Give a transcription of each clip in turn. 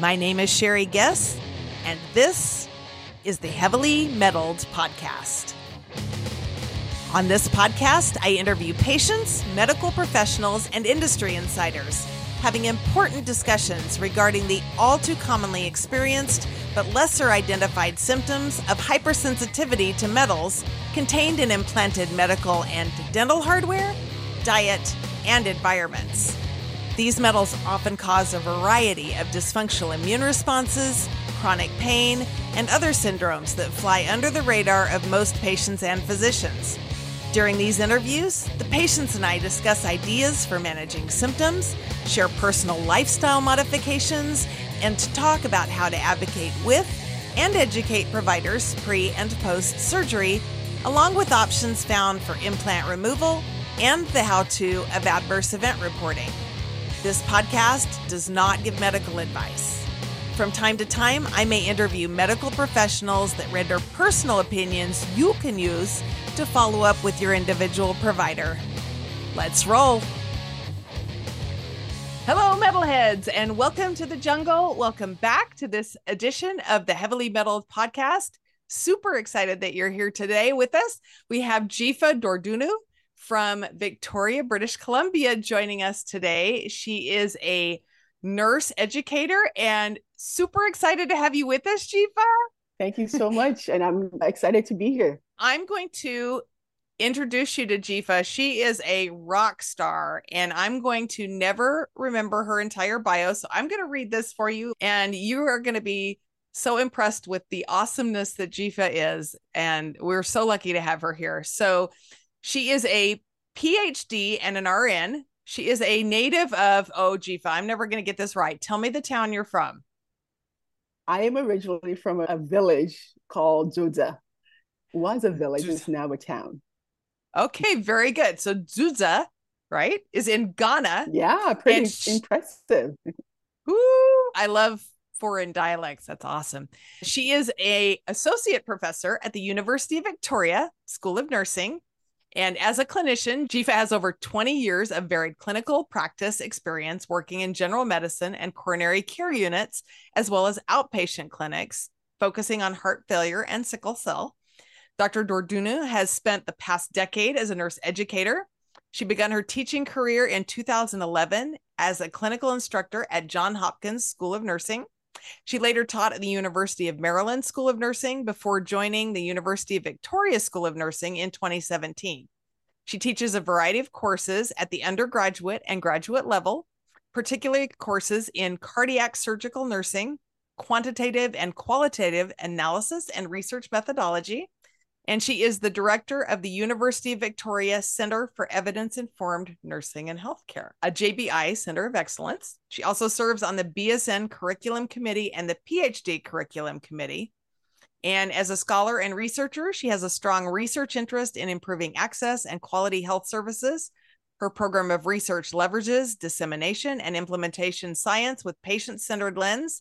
My name is Sherry Guess, and this is the Heavily Metalled Podcast. On this podcast, I interview patients, medical professionals, and industry insiders, having important discussions regarding the all too commonly experienced but lesser identified symptoms of hypersensitivity to metals contained in implanted medical and dental hardware, diet, and environments. These metals often cause a variety of dysfunctional immune responses, chronic pain, and other syndromes that fly under the radar of most patients and physicians. During these interviews, the patients and I discuss ideas for managing symptoms, share personal lifestyle modifications, and talk about how to advocate with and educate providers pre and post surgery, along with options found for implant removal and the how to of adverse event reporting. This podcast does not give medical advice. From time to time, I may interview medical professionals that render personal opinions you can use to follow up with your individual provider. Let's roll. Hello, metalheads, and welcome to the jungle. Welcome back to this edition of the Heavily Metal podcast. Super excited that you're here today with us. We have Dzifa Dordunoo from Victoria, British Columbia, joining us today. She is a nurse educator and super excited to have you with us, Dzifa. Thank you so much. and I'm excited to be here. I'm going to introduce you to Dzifa. She is a rock star, and I'm going to never remember her entire bio. So I'm going to read this for you, and you are going to be so impressed with the awesomeness that Dzifa is. And we're so lucky to have her here. So, she is a PhD and an RN. She is a native of, oh, Dzifa, I'm never going to get this right. Tell me the town you're from. I am originally from a village called Dzodze. Was a village, it's now a town. Okay, very good. So Dzodze, right, is in Ghana. Yeah, pretty she, impressive. Ooh, I love foreign dialects. That's awesome. She is a associate professor at the University of Victoria School of Nursing and as a clinician, Dzifa has over 20 years of varied clinical practice experience working in general medicine and coronary care units, as well as outpatient clinics, focusing on heart failure and sickle cell. Dr. Dordunoo has spent the past decade as a nurse educator. She began her teaching career in 2011 as a clinical instructor at Johns Hopkins School of Nursing. She later taught at the University of Maryland School of Nursing before joining the University of Victoria School of Nursing in 2017. She teaches a variety of courses at the undergraduate and graduate level, particularly courses in cardiac surgical nursing, quantitative and qualitative analysis and research methodology, and she is the director of the University of Victoria Center for Evidence Informed Nursing and Healthcare, a JBI Center of Excellence. She also serves on the BSN Curriculum Committee and the PhD Curriculum Committee. And as a scholar and researcher, she has a strong research interest in improving access and quality health services. Her program of research leverages dissemination and implementation science with patient centered lens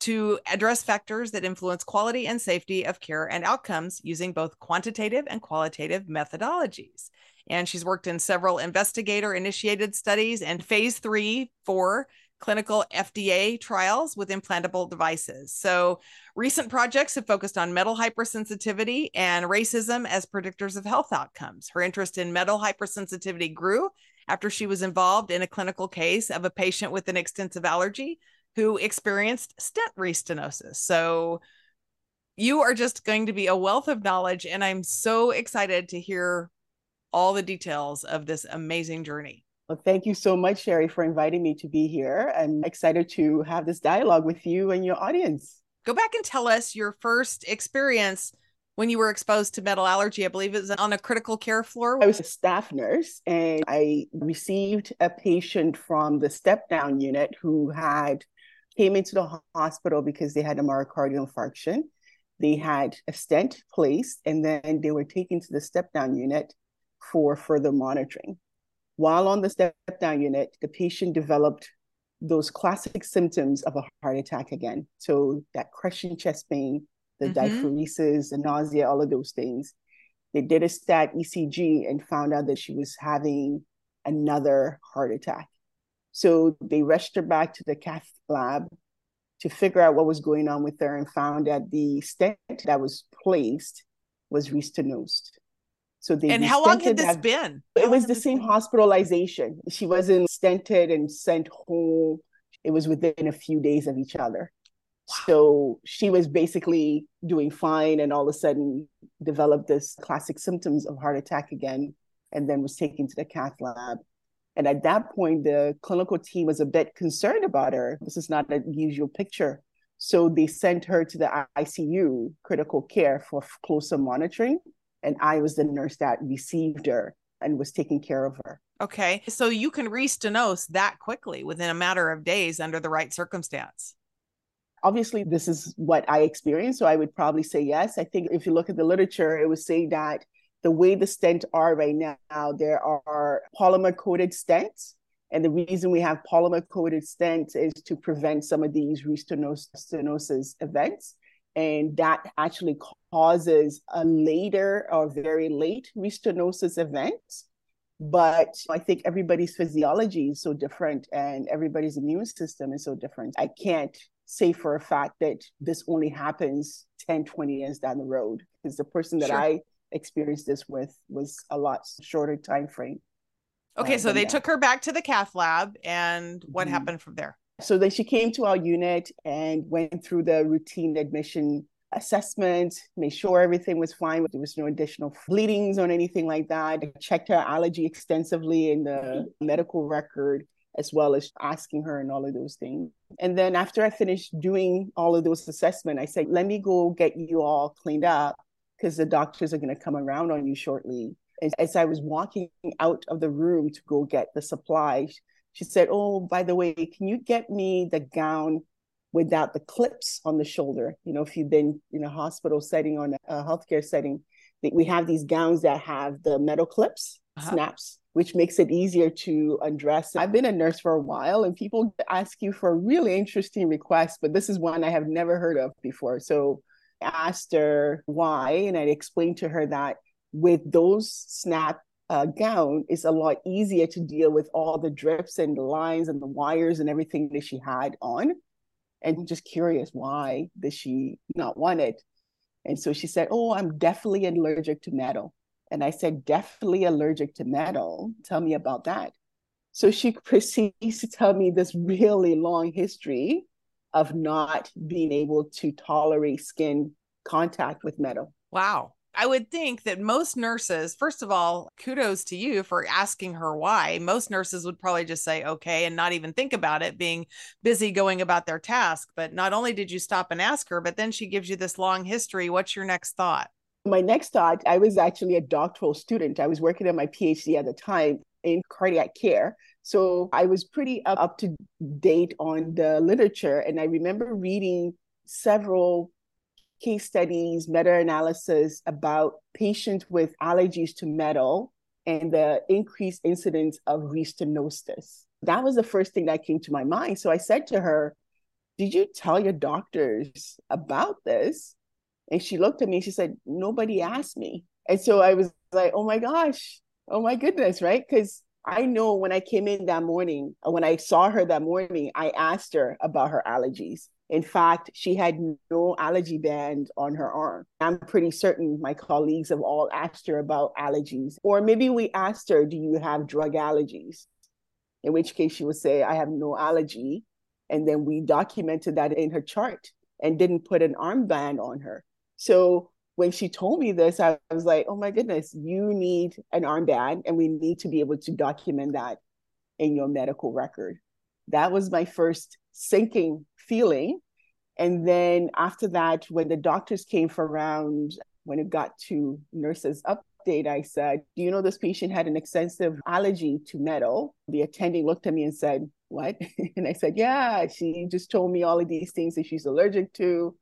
to address factors that influence quality and safety of care and outcomes using both quantitative and qualitative methodologies. And she's worked in several investigator initiated studies and phase three, four clinical FDA trials with implantable devices. So, recent projects have focused on metal hypersensitivity and racism as predictors of health outcomes. Her interest in metal hypersensitivity grew after she was involved in a clinical case of a patient with an extensive allergy who experienced stent restenosis. So you are just going to be a wealth of knowledge. And I'm so excited to hear all the details of this amazing journey. Well, thank you so much, Sherry, for inviting me to be here. I'm excited to have this dialogue with you and your audience. Go back and tell us your first experience when you were exposed to metal allergy. I believe it was on a critical care floor. I was a staff nurse and I received a patient from the step down unit who had came into the hospital because they had a myocardial infarction. They had a stent placed, and then they were taken to the step down unit for further monitoring. While on the step down unit, the patient developed those classic symptoms of a heart attack again. So that crushing chest pain, the mm-hmm. diaphoresis, the nausea, all of those things. They did a stat ECG and found out that she was having another heart attack. So they rushed her back to the cath lab to figure out what was going on with her and found that the stent that was placed was restenosed. So they and how long had this that, been? How it was the same been? hospitalization. She wasn't stented and sent home. It was within a few days of each other. So she was basically doing fine and all of a sudden developed this classic symptoms of heart attack again and then was taken to the cath lab. And at that point, the clinical team was a bit concerned about her. This is not a usual picture. So they sent her to the ICU, critical care, for closer monitoring. And I was the nurse that received her and was taking care of her. Okay. So you can restenose that quickly within a matter of days under the right circumstance. Obviously, this is what I experienced. So I would probably say yes. I think if you look at the literature, it would say that the way the stents are right now, there are polymer coated stents. And the reason we have polymer coated stents is to prevent some of these restenosis events. And that actually causes a later or very late restenosis event. But I think everybody's physiology is so different and everybody's immune system is so different. I can't say for a fact that this only happens 10, 20 years down the road. Because the person that sure. I experienced this with was a lot shorter time frame. Okay, uh, so they that. took her back to the cath lab, and what mm-hmm. happened from there? So then she came to our unit and went through the routine admission assessment, made sure everything was fine. There was no additional bleedings or anything like that. I checked her allergy extensively in the medical record, as well as asking her and all of those things. And then after I finished doing all of those assessment, I said, let me go get you all cleaned up because the doctors are going to come around on you shortly. And as I was walking out of the room to go get the supplies, she said, Oh, by the way, can you get me the gown without the clips on the shoulder? You know, if you've been in a hospital setting or a healthcare setting, we have these gowns that have the metal clips, uh-huh. snaps, which makes it easier to undress. I've been a nurse for a while and people ask you for really interesting requests, but this is one I have never heard of before. So I asked her why, and I explained to her that with those snap uh, gown, it's a lot easier to deal with all the drips and the lines and the wires and everything that she had on. And just curious, why does she not want it? And so she said, Oh, I'm definitely allergic to metal. And I said, Definitely allergic to metal. Tell me about that. So she proceeds to tell me this really long history of not being able to tolerate skin contact with metal. Wow. I would think that most nurses, first of all, kudos to you for asking her why. Most nurses would probably just say, okay, and not even think about it, being busy going about their task. But not only did you stop and ask her, but then she gives you this long history. What's your next thought? My next thought, I was actually a doctoral student. I was working on my PhD at the time in cardiac care. So I was pretty up, up to date on the literature. And I remember reading several case studies, meta analysis about patients with allergies to metal and the increased incidence of restenosis. That was the first thing that came to my mind. So I said to her, Did you tell your doctors about this? And she looked at me, and she said, Nobody asked me. And so I was like, Oh my gosh, oh my goodness, right? Because I know when I came in that morning, uh, when I saw her that morning, I asked her about her allergies. In fact, she had no allergy band on her arm. I'm pretty certain my colleagues have all asked her about allergies. Or maybe we asked her, Do you have drug allergies? In which case she would say, I have no allergy. And then we documented that in her chart and didn't put an armband on her. So when she told me this, I was like, oh my goodness, you need an armband and we need to be able to document that in your medical record. That was my first sinking feeling. And then after that, when the doctors came for around, when it got to nurses update, I said, Do you know this patient had an extensive allergy to metal? The attending looked at me and said, What? and I said, Yeah, she just told me all of these things that she's allergic to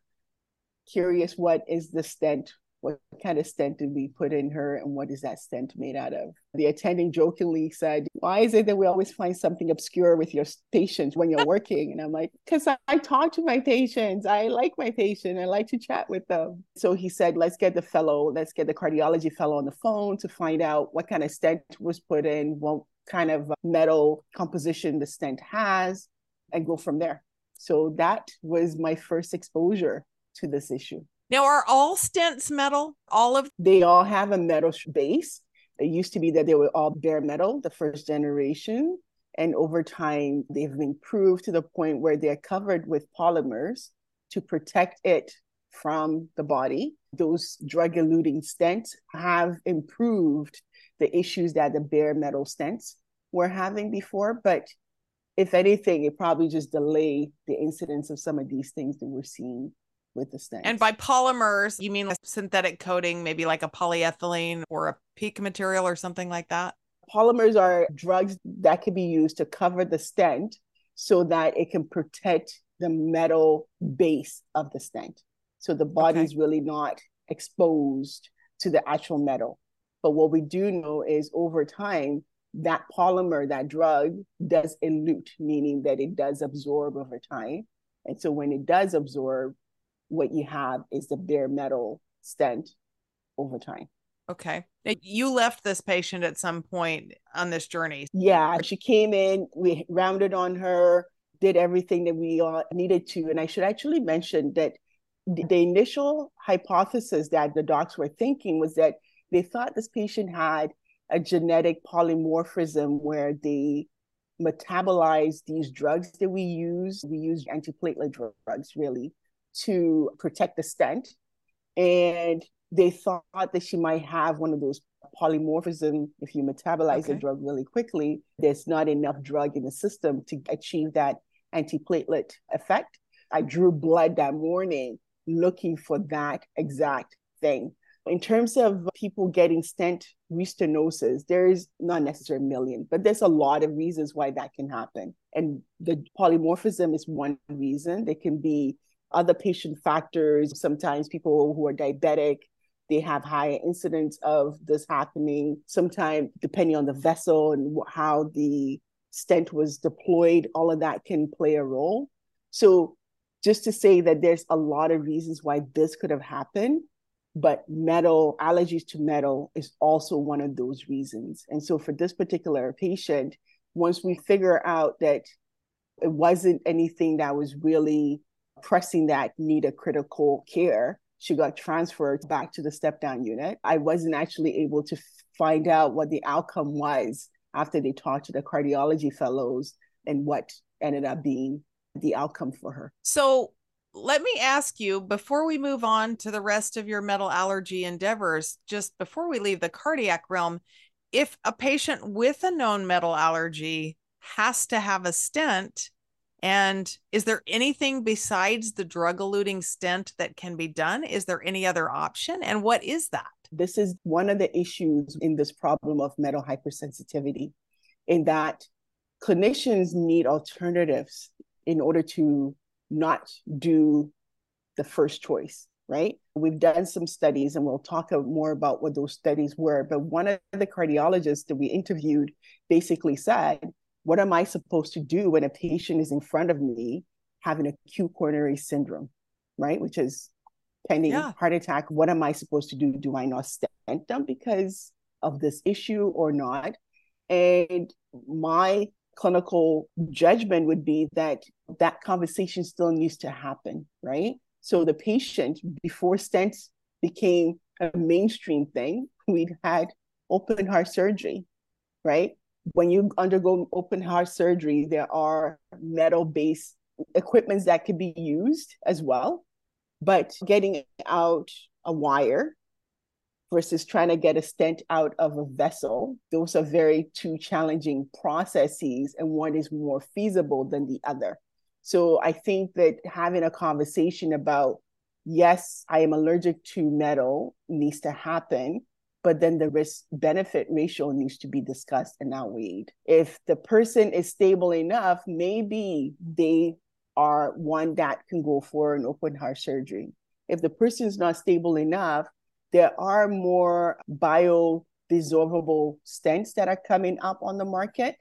curious what is the stent? What kind of stent did we put in her and what is that stent made out of? The attending jokingly said why is it that we always find something obscure with your patients when you're working? And i'm like because I, I talk to my patients. I like my patient i like to chat with them so he said let's get the fellow let's get the cardiology fellow on the phone to find out what kind of stent was put in what kind of metal composition the stent has and go from there. So that was my first exposure to this issue. Now, are all stents metal? All of they all have a metal base. It used to be that they were all bare metal, the first generation. And over time, they've been improved to the point where they're covered with polymers to protect it from the body. Those drug eluting stents have improved the issues that the bare metal stents were having before. But if anything, it probably just delay the incidence of some of these things that we're seeing with the stents. And by polymers, you mean like synthetic coating, maybe like a polyethylene or a PEEK material or something like that? Polymers are drugs that can be used to cover the stent so that it can protect the metal base of the stent. So the body is okay. really not exposed to the actual metal. But what we do know is over time, that polymer, that drug does elute, meaning that it does absorb over time. And so when it does absorb, what you have is the bare metal stent over time. Okay. You left this patient at some point on this journey. Yeah, she came in, we rounded on her, did everything that we needed to. And I should actually mention that the, the initial hypothesis that the docs were thinking was that they thought this patient had a genetic polymorphism where they metabolize these drugs that we use. We use antiplatelet drugs really to protect the stent. And they thought that she might have one of those polymorphism. If you metabolize okay. the drug really quickly, there's not enough drug in the system to achieve that antiplatelet effect. I drew blood that morning looking for that exact thing. In terms of people getting stent restenosis, there is not necessarily a million, but there's a lot of reasons why that can happen. And the polymorphism is one reason. There can be other patient factors. Sometimes people who are diabetic, they have higher incidence of this happening. Sometimes, depending on the vessel and how the stent was deployed, all of that can play a role. So, just to say that there's a lot of reasons why this could have happened, but metal, allergies to metal is also one of those reasons. And so, for this particular patient, once we figure out that it wasn't anything that was really pressing that needed critical care, she got transferred back to the step down unit. I wasn't actually able to find out what the outcome was after they talked to the cardiology fellows and what ended up being the outcome for her. So let me ask you before we move on to the rest of your metal allergy endeavors, just before we leave the cardiac realm, if a patient with a known metal allergy has to have a stent, and is there anything besides the drug eluting stent that can be done? Is there any other option? And what is that? This is one of the issues in this problem of metal hypersensitivity, in that clinicians need alternatives in order to not do the first choice, right? We've done some studies and we'll talk more about what those studies were. But one of the cardiologists that we interviewed basically said what am I supposed to do when a patient is in front of me having acute coronary syndrome, right? Which is pending yeah. heart attack. What am I supposed to do? Do I not stent them because of this issue or not? And my clinical judgment would be that that conversation still needs to happen, right? So the patient, before stents became a mainstream thing, we'd had open heart surgery, right? When you undergo open heart surgery, there are metal based equipments that can be used as well. But getting out a wire versus trying to get a stent out of a vessel, those are very two challenging processes, and one is more feasible than the other. So I think that having a conversation about, yes, I am allergic to metal needs to happen, but then the risk benefit ratio needs to be discussed and outweighed. If the person is stable enough, maybe they are one that can go for an open heart surgery. If the person is not stable enough, there are more biodissolvable stents that are coming up on the market.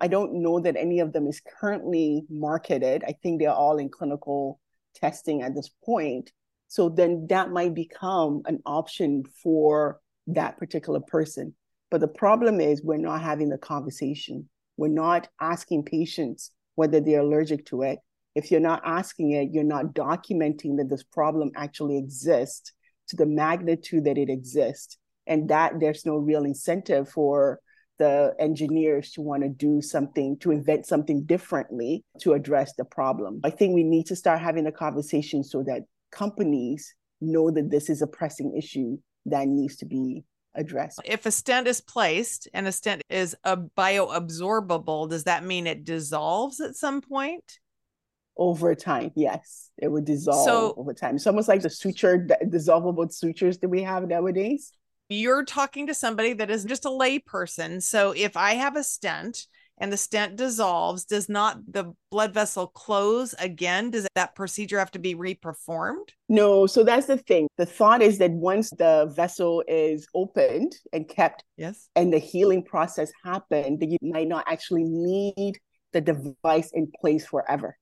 I don't know that any of them is currently marketed. I think they're all in clinical testing at this point. So then that might become an option for that particular person. But the problem is we're not having the conversation. We're not asking patients whether they're allergic to it. If you're not asking it, you're not documenting that this problem actually exists to the magnitude that it exists. And that there's no real incentive for the engineers to want to do something, to invent something differently to address the problem. I think we need to start having a conversation so that companies know that this is a pressing issue that needs to be addressed. If a stent is placed and a stent is a bioabsorbable, does that mean it dissolves at some point? Over time, yes, it would dissolve so, over time. It's almost like the suture, the dissolvable sutures that we have nowadays. You're talking to somebody that is just a lay person. So if I have a stent and the stent dissolves, does not the blood vessel close again? Does that procedure have to be reperformed? No. So that's the thing. The thought is that once the vessel is opened and kept, yes, and the healing process happened, that you might not actually need the device in place forever.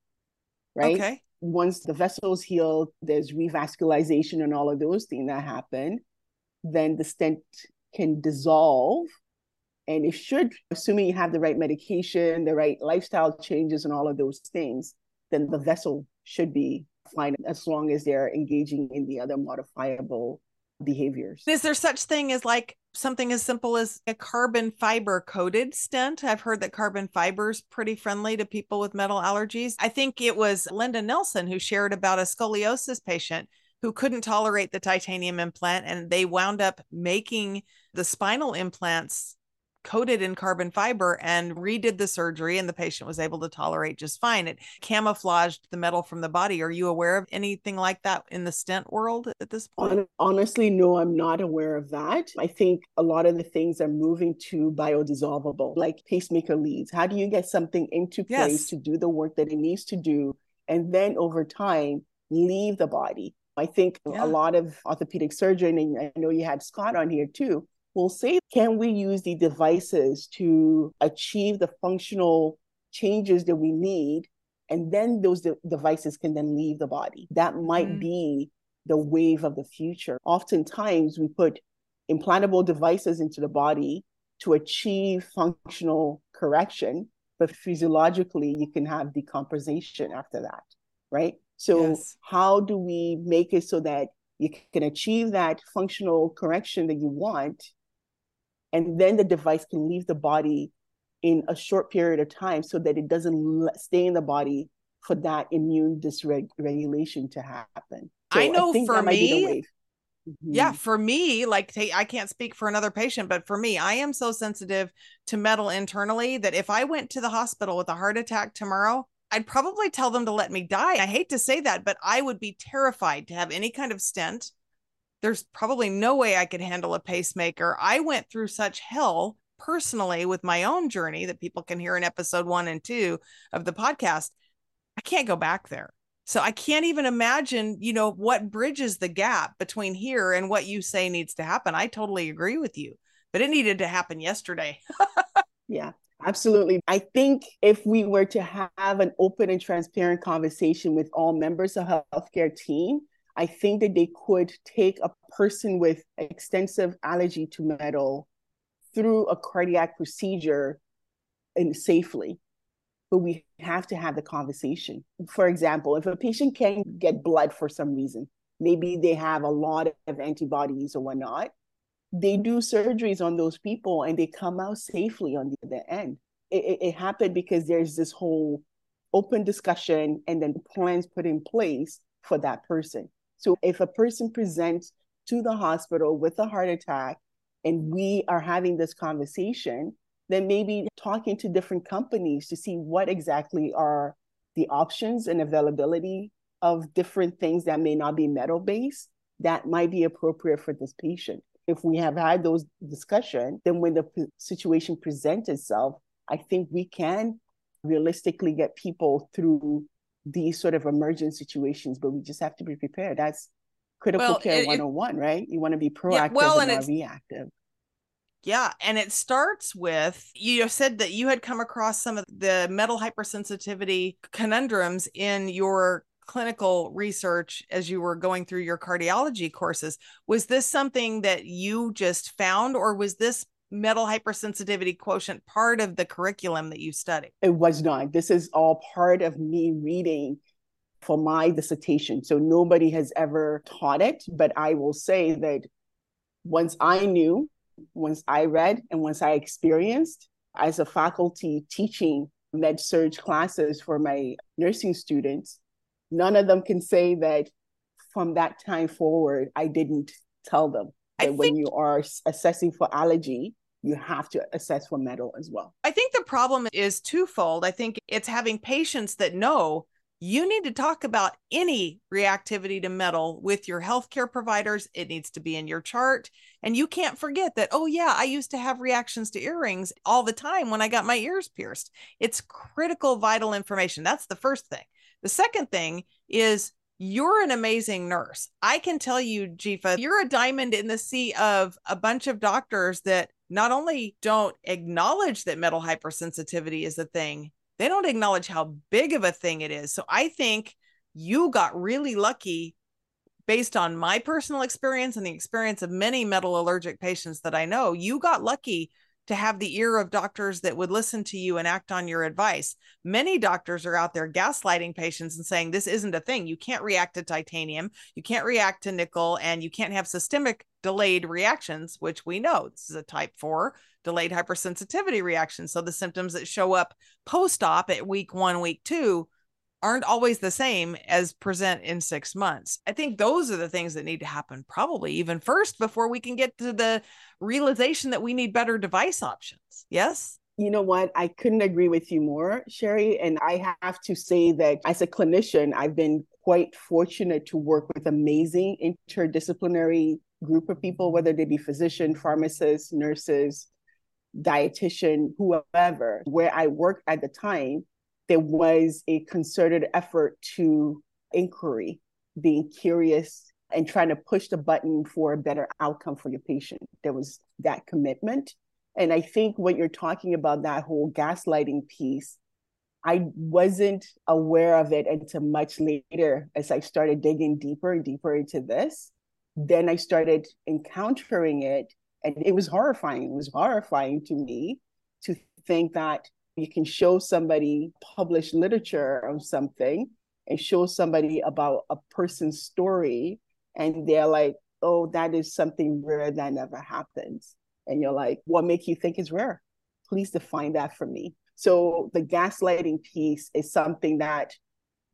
Right. Okay. Once the vessel's healed, there's revascularization and all of those things that happen. Then the stent can dissolve and it should, assuming you have the right medication, the right lifestyle changes, and all of those things, then the vessel should be fine as long as they're engaging in the other modifiable behaviors. Is there such thing as like something as simple as a carbon fiber coated stent? I've heard that carbon fiber is pretty friendly to people with metal allergies. I think it was Linda Nelson who shared about a scoliosis patient who couldn't tolerate the titanium implant and they wound up making the spinal implants coated in carbon fiber and redid the surgery and the patient was able to tolerate just fine. It camouflaged the metal from the body. Are you aware of anything like that in the stent world at this point? Honestly no i'm not aware of that. I think a lot of the things are moving to biodissolvable like pacemaker leads. How do you get something into place yes. to do the work that it needs to do and then over time leave the body? I think yeah. a lot of orthopedic surgeon, and I know you had Scott on here too, will say, can we use the devices to achieve the functional changes that we need? And then those de- devices can then leave the body. That might mm-hmm. be the wave of the future. Oftentimes, we put implantable devices into the body to achieve functional correction, but physiologically, you can have decomposition after that, right? So, yes. how do we make it so that you can achieve that functional correction that you want and then the device can leave the body in a short period of time so that it doesn't stay in the body for that immune dysregulation to happen. So I know I for me, mm-hmm. yeah, for me, like I can't speak for another patient, but for me, I am so sensitive to metal internally that if I went to the hospital with a heart attack tomorrow, I'd probably tell them to let me die. I hate to say that, but I would be terrified to have any kind of stent there's probably no way I could handle a pacemaker. I went through such hell personally with my own journey that people can hear in episode one and two of the podcast. I can't go back there. So I can't even imagine, you know, what bridges the gap between here and what you say needs to happen. I totally agree with you, but it needed to happen yesterday. yeah, absolutely. I think if we were to have an open and transparent conversation with all members of healthcare team, I think that they could take a person with extensive allergy to metal through a cardiac procedure and safely. But we have to have the conversation. For example, if a patient can't get blood for some reason, maybe they have a lot of antibodies or whatnot, they do surgeries on those people and they come out safely on the other end. It, it, it happened because there's this whole open discussion and then plans put in place for that person. So if a person presents to the hospital with a heart attack and we are having this conversation, then maybe talking to different companies to see what exactly are the options and availability of different things that may not be metal based that might be appropriate for this patient. If we have had those discussions, then when the p- situation presents itself, I think we can realistically get people through these sort of emergent situations, but we just have to be prepared. That's critical well, care it, 101, right? You want to be proactive yeah, well, and, and reactive. Yeah, and it starts with you said that you had come across some of the metal hypersensitivity conundrums in your clinical research as you were going through your cardiology courses. Was this something that you just found, or was this metal hypersensitivity quotient part of the curriculum that you studied? It was not. This is all part of me reading for my dissertation. So nobody has ever taught it, but I will say that once I knew, once I read, and once I experienced as a faculty teaching med surge classes for my nursing students, none of them can say that from that time forward, I didn't tell them that think, when you are assessing for allergy, you have to assess for metal as well. I think the problem is twofold. I think it's having patients that know you need to talk about any reactivity to metal with your healthcare providers. It needs to be in your chart. And you can't forget that, oh, yeah, I used to have reactions to earrings all the time when I got my ears pierced. It's critical, vital information. That's the first thing. The second thing is you're an amazing nurse. I can tell you, Dzifa, you're a diamond in the sea of a bunch of doctors that not only don't acknowledge that metal hypersensitivity is a thing, they don't acknowledge how big of a thing it is. So I think you got really lucky based on my personal experience and the experience of many metal allergic patients that I know. You got lucky to have the ear of doctors that would listen to you and act on your advice. Many doctors are out there gaslighting patients and saying this isn't a thing. You can't react to titanium, you can't react to nickel, and you can't have systemic delayed reactions, which we know this is a type 4 delayed hypersensitivity reaction. So the symptoms that show up post op at week one, week two aren't always the same as present in six months. I think those are the things that need to happen probably even first before we can get to the realization that we need better device options. Yes? You know what? I couldn't agree with you more, Sherry. And I have to say that as a clinician, I've been quite fortunate to work with amazing interdisciplinary group of people, whether they be physician, pharmacists, nurses, dietitian, whoever. Where I worked at the time, there was a concerted effort to inquiry, being curious and trying to push the button for a better outcome for your patient. There was that commitment. And I think what you're talking about, that whole gaslighting piece, I wasn't aware of it until much later as I started digging deeper and deeper into this. Then I started encountering it, and it was horrifying. It was horrifying to me to think that you can show somebody published literature on something and show somebody about a person's story and they're like oh that is something rare that never happens. And you're like what makes you think it's rare? Please define that for me. So the gaslighting piece is something that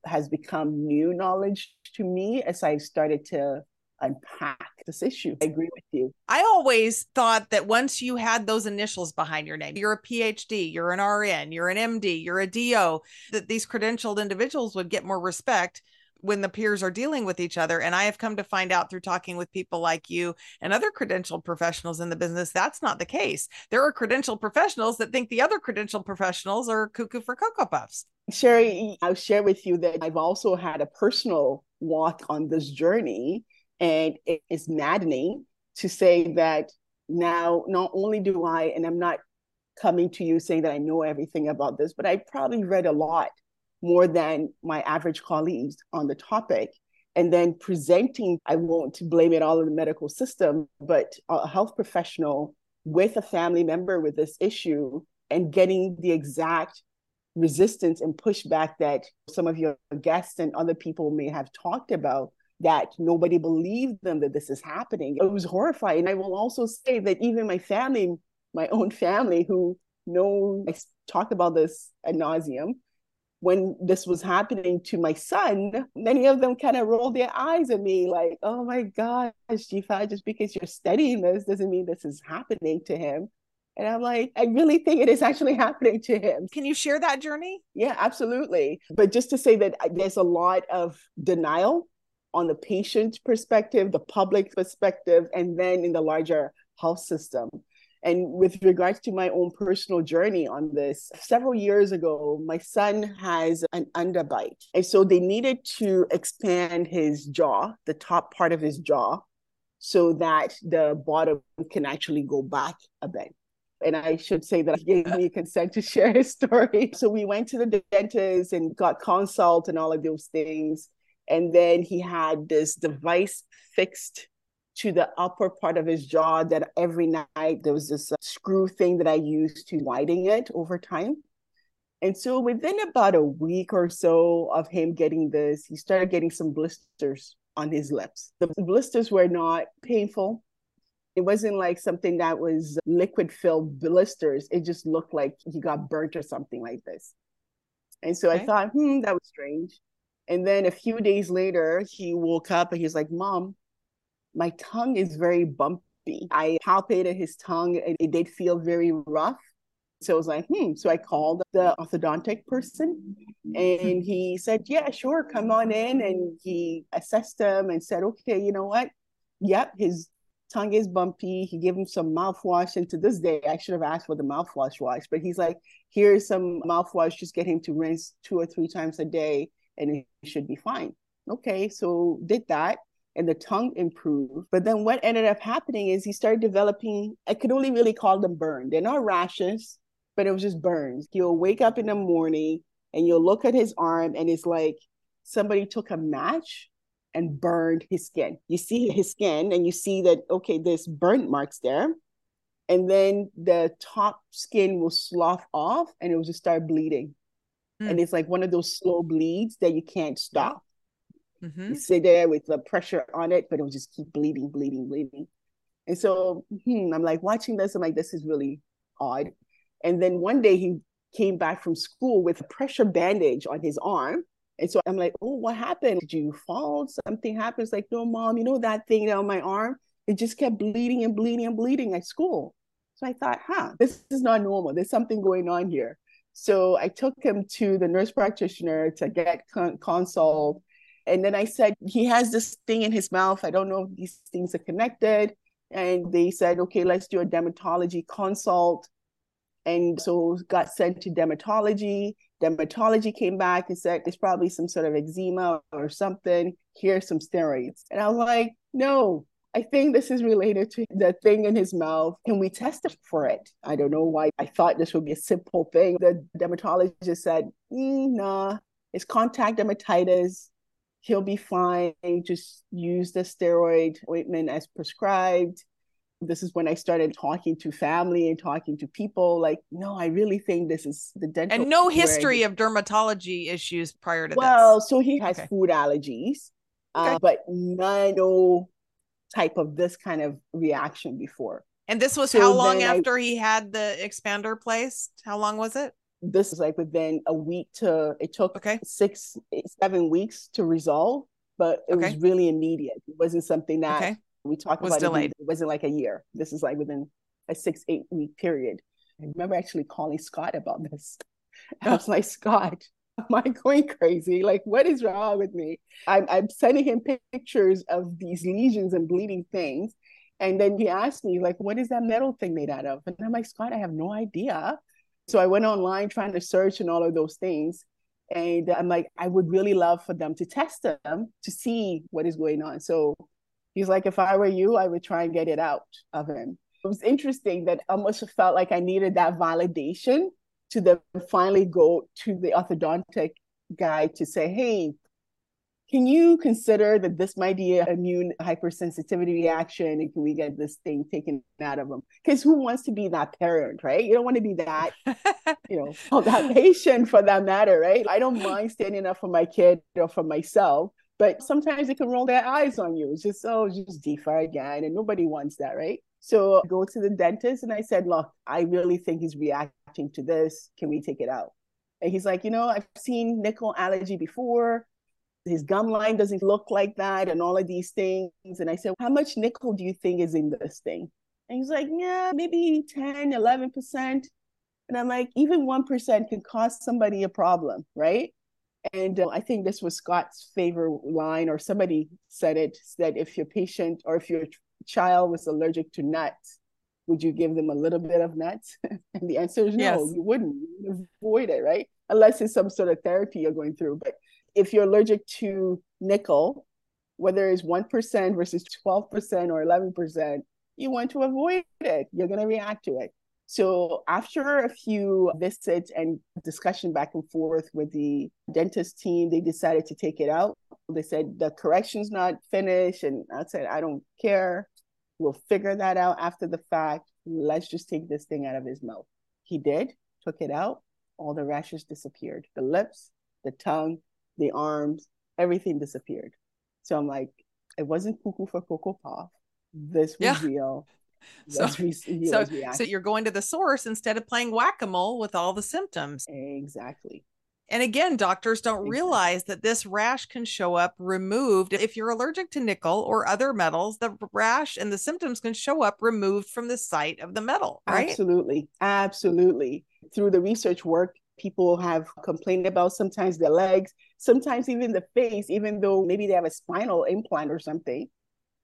has become new knowledge to me as i started to unpack this issue. I agree with you. I always thought that once you had those initials behind your name, you're a PhD, you're an RN, you're an MD, you're a DO, that these credentialed individuals would get more respect when the peers are dealing with each other. And I have come to find out through talking with people like you and other credentialed professionals in the business, that's not the case. There are credentialed professionals that think the other credentialed professionals are cuckoo for Cocoa Puffs. Sherry, I'll share with you that I've also had a personal walk on this journey and it is maddening to say that now, not only do I, and I'm not coming to you saying that I know everything about this, but I probably read a lot more than my average colleagues on the topic. And then presenting, I won't blame it all on the medical system, but a health professional with a family member with this issue and getting the exact resistance and pushback that some of your guests and other people may have talked about that nobody believed them that this is happening. It was horrifying. I will also say that even my family, my own family, who know I talk about this ad nauseum, when this was happening to my son, many of them kind of rolled their eyes at me like, oh my gosh, Dzifa, just because you're studying this doesn't mean this is happening to him. And I'm like, I really think it is actually happening to him. Can you share that journey? Yeah, absolutely. But just to say that uh, there's a lot of denial on the patient perspective, the public perspective, and then in the larger health system. And with regards to my own personal journey on this, several years ago, my son has an underbite. And so they needed to expand his jaw, the top part of his jaw, so that the bottom can actually go back a bit. And I should say that he gave me consent to share his story. So we went to the dentist and got consult and all of those things. And then he had this device fixed to the upper part of his jaw that every night there was this uh, screw thing that I used to widen it over time. And so within about a week or so of him getting this, he started getting some blisters on his lips. The blisters were not painful. It wasn't like something that was liquid filled blisters. It just looked like he got burnt or something like this. And so okay. I thought, hmm, that was strange. And then a few days later, he woke up and he's like, Mom, my tongue is very bumpy. I palpated his tongue and it did feel very rough. So I was like, hmm. So I called the orthodontic person and he said, yeah, sure, come on in. And he assessed him and said, okay, you know what? Yep, his tongue is bumpy. He gave him some mouthwash. And to this day, I should have asked for the mouthwash wash, but he's like, here's some mouthwash. Just get him to rinse two or three times a day and it should be fine. Okay, so did that and the tongue improved. But then what ended up happening is he started developing, I could only really call them burns. They're not rashes, but it was just burns. He'll wake up in the morning and you'll look at his arm and it's like somebody took a match and burned his skin. You see his skin and you see that, okay, there's burnt marks there. And then the top skin will slough off and it will just start bleeding. Mm. And it's like one of those slow bleeds that you can't stop. Mm-hmm. You sit there with the pressure on it, but it will just keep bleeding, bleeding, bleeding. And so hmm, I'm like watching this, I'm like, this is really odd. And then one day he came back from school with a pressure bandage on his arm. And so I'm like, oh, what happened? Did you fall? Something happens? Like, no, mom, you know that thing on my arm? It just kept bleeding and bleeding and bleeding at school. So I thought, huh, this is not normal. There's something going on here. So I took him to the nurse practitioner to get con- consult. And then I said, he has this thing in his mouth. I don't know if these things are connected. And they said, okay, let's do a dermatology consult. And so got sent to dermatology. Dermatology came back and said, it's probably some sort of eczema or something. Here's some steroids. And I was like, no, I think this is related to the thing in his mouth. Can we test it for it? I don't know why I thought this would be a simple thing. The dermatologist said, mm, nah, it's contact dermatitis. He'll be fine. Just use the steroid ointment as prescribed. This is when I started talking to family and talking to people. Like, no, I really think this is the dental. And no history of dermatology issues prior to well, this. so he has okay. food allergies, okay. uh, but no type of this kind of reaction before. And this was so how long after I, he had the expander placed? How long was it? This is like within a week to it took okay. six, seven weeks to resolve, but it okay. was really immediate. It wasn't something that okay. we talked was about. Delayed. It, it wasn't like a year. This is like within a six, eight week period. I remember actually calling Scott about this. I was like, Scott, am I going crazy? Like, what is wrong with me? I'm, I'm sending him pictures of these lesions and bleeding things. And then he asked me, like, what is that metal thing made out of? And I'm like, Scott, I have no idea. So I went online trying to search and all of those things. And I'm like, I would really love for them to test them to see what is going on. So he's like, if I were you, I would try and get it out of him. It was interesting that almost felt like I needed that validation to then finally go to the orthodontic guy to say, hey, can you consider that this might be an immune hypersensitivity reaction? And can we get this thing taken out of them because who wants to be that parent right? You don't want to be that you know or that patient for that matter right? I don't mind standing up for my kid or for myself but sometimes they can roll their eyes on you. It's just oh just defer again and nobody wants that right? So I go to the dentist and I said, look, I really think he's reacting to this. Can we take it out? And he's like, you know, I've seen nickel allergy before. His gum line doesn't look like that and all of these things. And I said, how much nickel do you think is in this thing? And he's like, yeah, maybe 10, 11%. And I'm like, even 1% can cause somebody a problem, right? And uh, I think this was Scott's favorite line, or somebody said it, said if your patient or if your child was allergic to nuts, would you give them a little bit of nuts? and the answer is no, yes. you wouldn't. You would avoid it, right? Unless it's some sort of therapy you're going through. But if you're allergic to nickel, whether it's 1% versus 12% or 11%, you want to avoid it. You're going to react to it. So after a few visits and discussion back and forth with the dentist team, they decided to take it out. They said the correction's not finished. And I said, I don't care. We'll figure that out after the fact. Let's just take this thing out of his mouth. He did, took it out. All the rashes disappeared. The lips, the tongue, the arms, everything disappeared. So I'm like, it wasn't cuckoo for Cocoa Puff. This was Yeah. real. So- So, so you're going to the source instead of playing whack a mole with all the symptoms. exactly. And again, doctors don't realize that this rash can show up removed. If you're allergic to nickel or other metals, the rash and the symptoms can show up removed from the site of the metal, right? Absolutely. Absolutely. Through the research work, people have complained about sometimes the legs, sometimes even the face, even though maybe they have a spinal implant or something.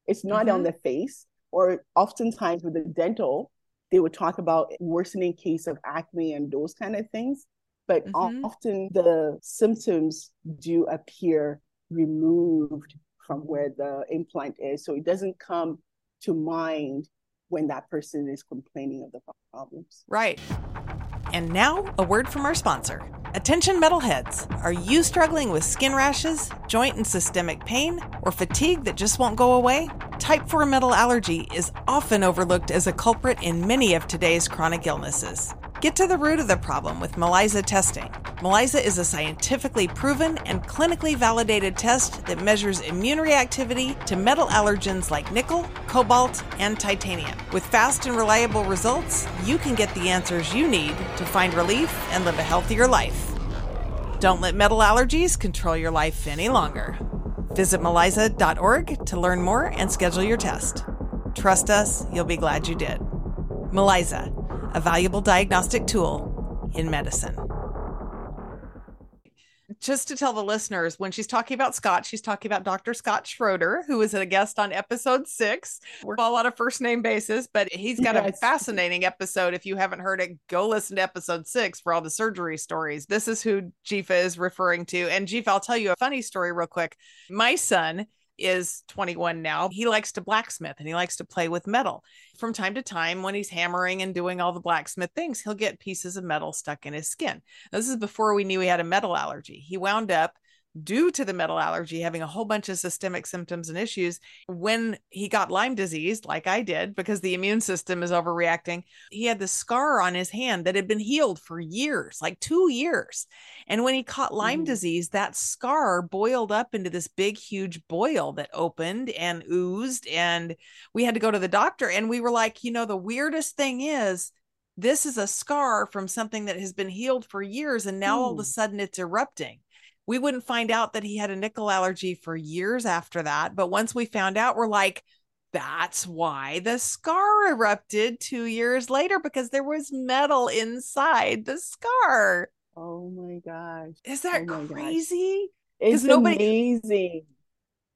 It's not on Mhm. the face. Or oftentimes with the dental, they would talk about worsening case of acne and those kind of things. But Mhm. often the symptoms do appear removed from where the implant is. So it doesn't come to mind when that person is complaining of the problems. Right. And now, a word from our sponsor. Attention metalheads. Are you struggling with skin rashes, joint and systemic pain, or fatigue that just won't go away? Type 4 metal allergy is often overlooked as a culprit in many of today's chronic illnesses. Get to the root of the problem with Melisa testing. Melisa is a scientifically proven and clinically validated test that measures immune reactivity to metal allergens like nickel, cobalt, and titanium. With fast and reliable results, you can get the answers you need to find relief and live a healthier life. Don't let metal allergies control your life any longer. Visit melisa.org to learn more and schedule your test. Trust us, you'll be glad you did. Melisa, a valuable diagnostic tool in medicine. Just to tell the listeners, when she's talking about Scott, she's talking about Dr. Scott Schroeder, who was a guest on episode six. We're all on a first name basis, but he's got a fascinating episode. If you haven't heard it, go listen to episode six for all the surgery stories. This is who Dzifa is referring to. And Dzifa, I'll tell you a funny story real quick. My son is 21 now. He likes to blacksmith and he likes to play with metal. From time to time, when he's hammering and doing all the blacksmith things, he'll get pieces of metal stuck in his skin. This is before we knew he had a metal allergy. He wound up, due to the metal allergy, having a whole bunch of systemic symptoms and issues. When he got Lyme disease, like I did, because the immune system is overreacting, he had the scar on his hand that had been healed for years, like two years. And when he caught Lyme Mhm. disease, that scar boiled up into this big, huge boil that opened and oozed. And we had to go to the doctor. And we were like, you know, the weirdest thing is, this is a scar from something that has been healed for years. And now all of a Hmm. sudden it's erupting. We wouldn't find out that he had a nickel allergy for years after that. But once we found out, we're like, that's why the scar erupted two years later because there was metal inside the scar. Oh my gosh. Is that Oh my gosh. crazy? It's nobody- amazing.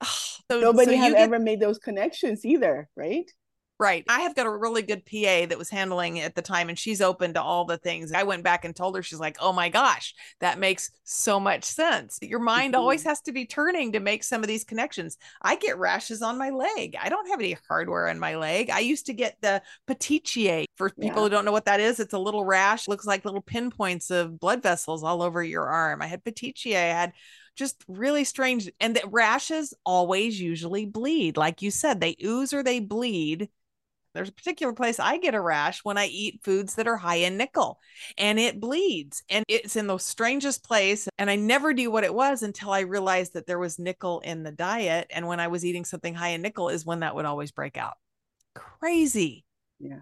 So, Nobody so you get- ever made those connections either, right? Right. I have got a really good PA that was handling it at the time, and she's open to all the things. I went back and told her, she's like, oh my gosh, that makes so much sense. Your mind always Mhm. has to be turning to make some of these connections. I get rashes on my leg. I don't have any hardware on my leg. I used to get the petechiae. For people Yeah. who don't know what that is, it's a little rash, looks like little pinpoints of blood vessels all over your arm. I had petechiae. I had just really strange and the rashes always usually bleed like you said they ooze or they bleed there's a particular place I get a rash when I eat foods that are high in nickel and it bleeds and it's in the strangest place. And I never knew what it was until I realized that there was nickel in the diet. And when I was eating something high in nickel, is when that would always break out. Crazy. Yeah.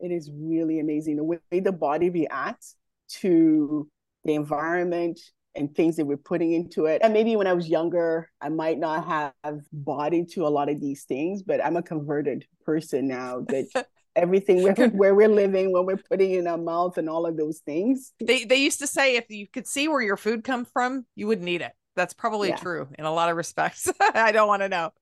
It is really amazing the way the body reacts to the environment and things that we're putting into it. And maybe when I was younger, I might not have bought into a lot of these things, but I'm a converted person now that everything where, where we're living, when we're putting in our mouth and all of those things. They, they used to say if you could see where your food comes from, you wouldn't eat it. That's probably Yeah. true in a lot of respects. I don't want to know.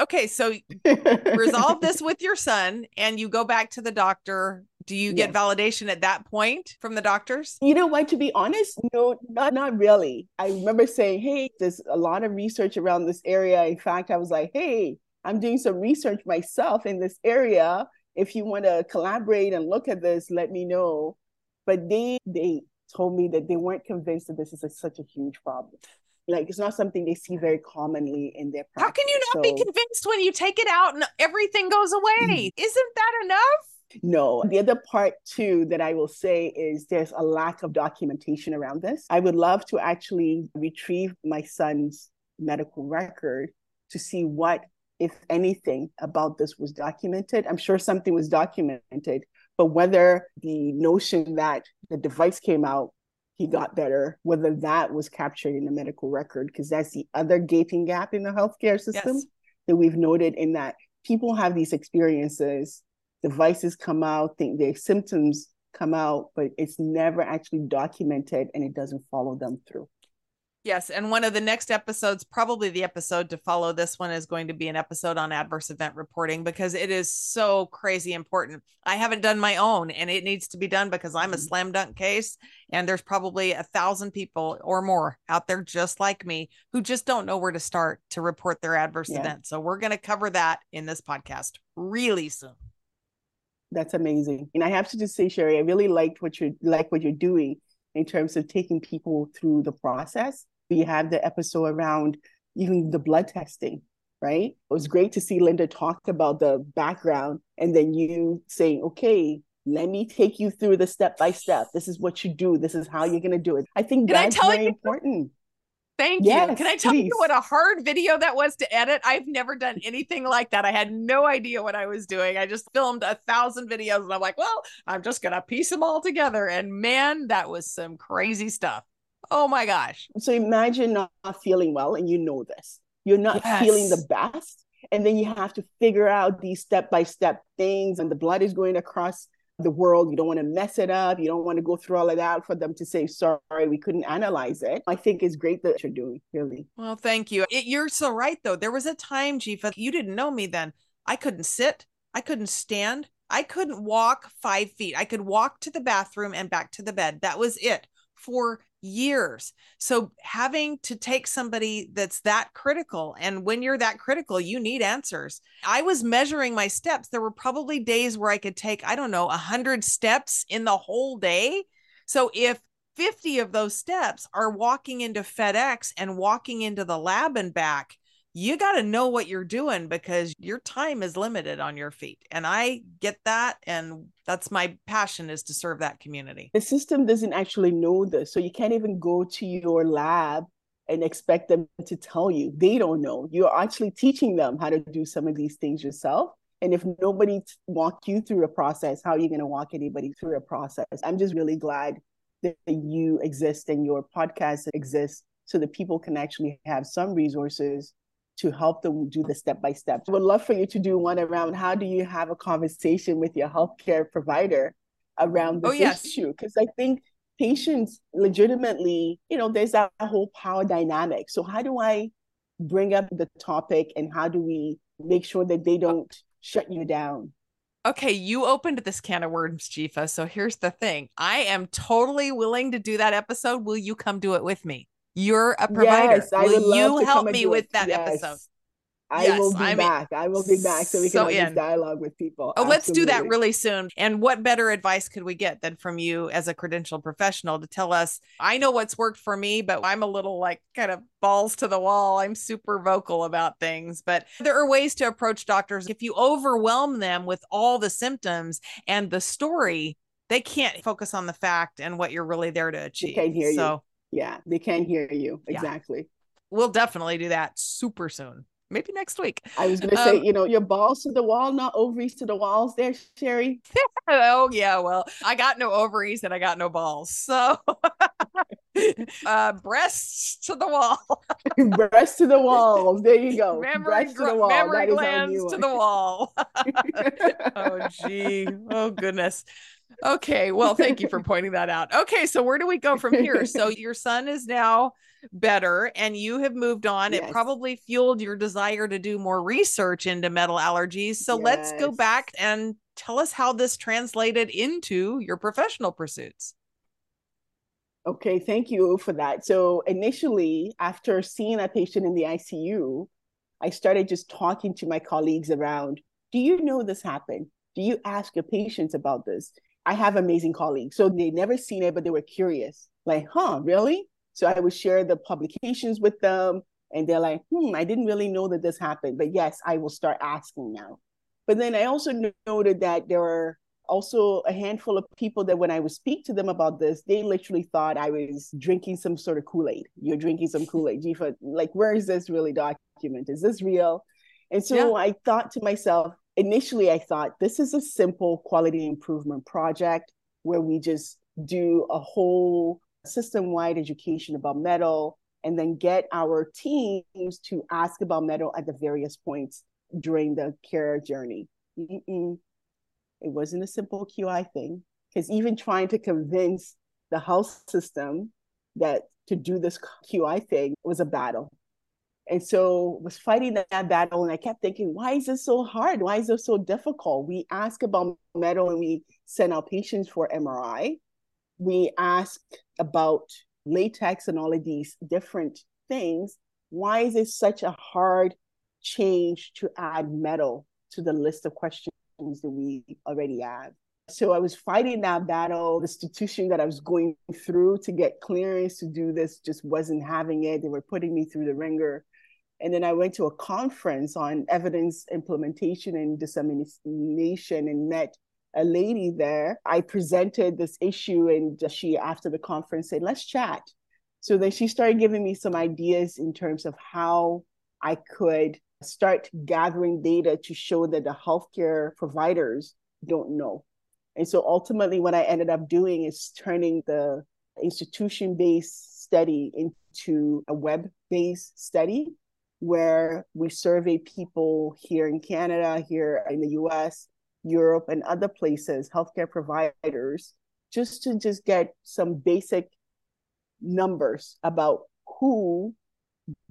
Okay, so resolve this with your son and you go back to the doctor. Do you get Yes. validation at that point from the doctors? You know what? To be honest, no, not not really. I remember saying, "Hey, there's a lot of research around this area." In fact, I was like, "Hey, I'm doing some research myself in this area. If you want to collaborate and look at this, let me know." But they they told me that they weren't convinced that this is a, such a huge problem. like it's not something they see very commonly in their practice. How can you not so, be convinced when you take it out and everything goes away? Mm. Isn't that enough? No. Mm. The other part too that I will say is there's a lack of documentation around this. I would love to actually retrieve my son's medical record to see what if anything about this was documented. I'm sure something was documented, but whether the notion that the device came out, he got better, whether that was captured in the medical record, because that's the other gaping gap in the healthcare system yes. that we've noted in that people have these experiences, devices come out, think their symptoms come out, but it's never actually documented and it doesn't follow them through. Yes. And one of the next episodes, probably the episode to follow this one, is going to be an episode on adverse event reporting because it is so crazy important. I haven't done my own and it needs to be done because I'm a mm-hmm. slam dunk case. And there's probably a thousand people or more out there just like me who just don't know where to start to report their adverse yeah. event. So we're going to cover that in this podcast really soon. That's amazing. And I have to just say, Sherry, I really liked what you're like what you're doing in terms of taking people through the process we have the episode around even the blood testing, right? It was great to see Linda talk about the background and then you saying, okay, let me take you through the step by step. This is what you do. This is how you're going to do it. I think Can that's I very you- important. Thank yes, you. Can I tell please. you what a hard video that was to edit? I've never done anything like that. I had no idea what I was doing. I just filmed a thousand videos and I'm like, well, I'm just going to piece them all together. And man, that was some crazy stuff. Oh my gosh. So imagine not feeling well and you know this. You're not yes. feeling the best. And then you have to figure out these step by step things, and the blood is going across the world. You don't want to mess it up. You don't want to go through all of that for them to say, sorry, we couldn't analyze it. I think it's great that you're doing, really. Well, thank you. It, you're so right, though. There was a time, Dzifa, you didn't know me then. I couldn't sit, I couldn't stand, I couldn't walk five feet. I could walk to the bathroom and back to the bed. That was it for years. So having to take somebody that's that critical, and when you're that critical, you need answers. I was measuring my steps. There were probably days where I could take, I don't know, 100 steps in the whole day. So if 50 of those steps are walking into FedEx and walking into the lab and back, you got to know what you're doing because your time is limited on your feet. And I get that. And that's my passion is to serve that community. The system doesn't actually know this. So you can't even go to your lab and expect them to tell you. They don't know. You're actually teaching them how to do some of these things yourself. And if nobody walk you through a process, how are you going to walk anybody through a process? I'm just really glad that you exist and your podcast exists so that people can actually have some resources to help them do the step by step. I would love for you to do one around how do you have a conversation with your healthcare provider around oh, this oh, yes. issue? Because I think patients legitimately, you know, there's that whole power dynamic. So how do I bring up the topic and how do we make sure that they don't shut you down? Okay, you opened this can of worms, Dzifa. So here's the thing. I am totally willing to do that episode. Will you come do it with me? You're a provider. Yes, will you help me with that yes. episode? I yes, will be I'm back. I will be back so we can so have this dialogue with people. Oh, Absolutely. let's do that really soon. And what better advice could we get than from you as a credentialed professional to tell us, I know what's worked for me, but I'm a little like kind of balls to the wall. I'm super vocal about things, but there are ways to approach doctors. If you overwhelm them with all the symptoms and the story, they can't focus on the fact and what you're really there to achieve. They can't hear so, you. Yeah, they can't hear you. Exactly. Yeah. We'll definitely do that super soon. Maybe next week. I was going to um, say, you know, your balls to the wall, not ovaries to the walls there, Sherry. oh, yeah. Well, I got no ovaries and I got no balls. So uh, breasts to the wall. breasts to the wall. There you go. Memory, breasts to the wall. Memory glands to the wall. oh, gee. Oh, goodness. Okay. Well, thank you for pointing that out. Okay. So, where do we go from here? So, your son is now better and you have moved on. Yes. It probably fueled your desire to do more research into metal allergies. So, yes. let's go back and tell us how this translated into your professional pursuits. Okay, thank you for that. So, initially, after seeing a patient in the ICU, I started just talking to my colleagues around Do you know this happened? Do you ask your patients about this? I have amazing colleagues. So they never seen it, but they were curious. Like, huh, really? So I would share the publications with them, and they're like, hmm, I didn't really know that this happened. But yes, I will start asking now. But then I also noted that there are also a handful of people that when I would speak to them about this, they literally thought I was drinking some sort of Kool Aid. You're drinking some Kool Aid. Dzifa, like, where is this really documented? Is this real? And so yeah. I thought to myself, initially, I thought this is a simple quality improvement project where we just do a whole system wide education about metal and then get our teams to ask about metal at the various points during the care journey. Mm-mm. It wasn't a simple QI thing because even trying to convince the health system that to do this QI thing was a battle. And so was fighting that battle and I kept thinking, why is this so hard? Why is this so difficult? We ask about metal and we send our patients for MRI. We ask about latex and all of these different things. Why is it such a hard change to add metal to the list of questions that we already have? So I was fighting that battle. The institution that I was going through to get clearance to do this just wasn't having it. They were putting me through the ringer. And then I went to a conference on evidence implementation and dissemination and met a lady there. I presented this issue, and she, after the conference, said, Let's chat. So then she started giving me some ideas in terms of how I could start gathering data to show that the healthcare providers don't know. And so ultimately, what I ended up doing is turning the institution based study into a web based study where we survey people here in Canada, here in the US, Europe, and other places, healthcare providers, just to just get some basic numbers about who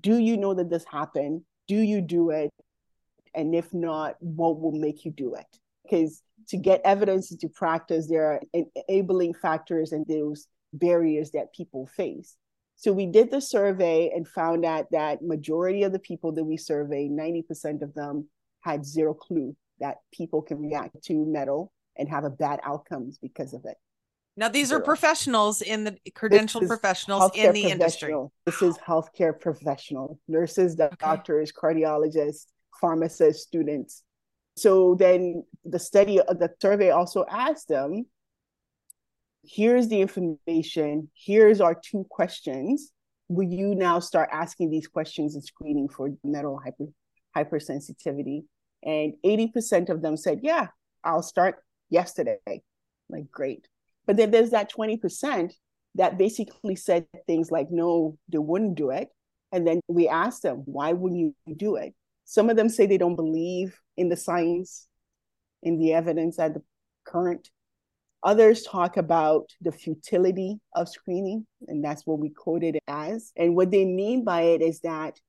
do you know that this happened? Do you do it? And if not, what will make you do it? Because to get evidence into practice, there are enabling factors and those barriers that people face. So we did the survey and found out that majority of the people that we surveyed, 90% of them had zero clue that people can react to metal and have a bad outcomes because of it. Now these zero. are professionals in the credentialed professionals in the industry. This is healthcare professional, nurses, doctors, okay. cardiologists, pharmacists, students. So then the study of the survey also asked them here's the information, here's our two questions. Will you now start asking these questions and screening for metal hyper, hypersensitivity? And 80% of them said, Yeah, I'll start yesterday. Like, great. But then there's that 20% that basically said things like, No, they wouldn't do it. And then we asked them, Why wouldn't you do it? Some of them say they don't believe in the science, in the evidence at the current Others talk about the futility of screening, and that's what we quoted it as. And what they mean by it is that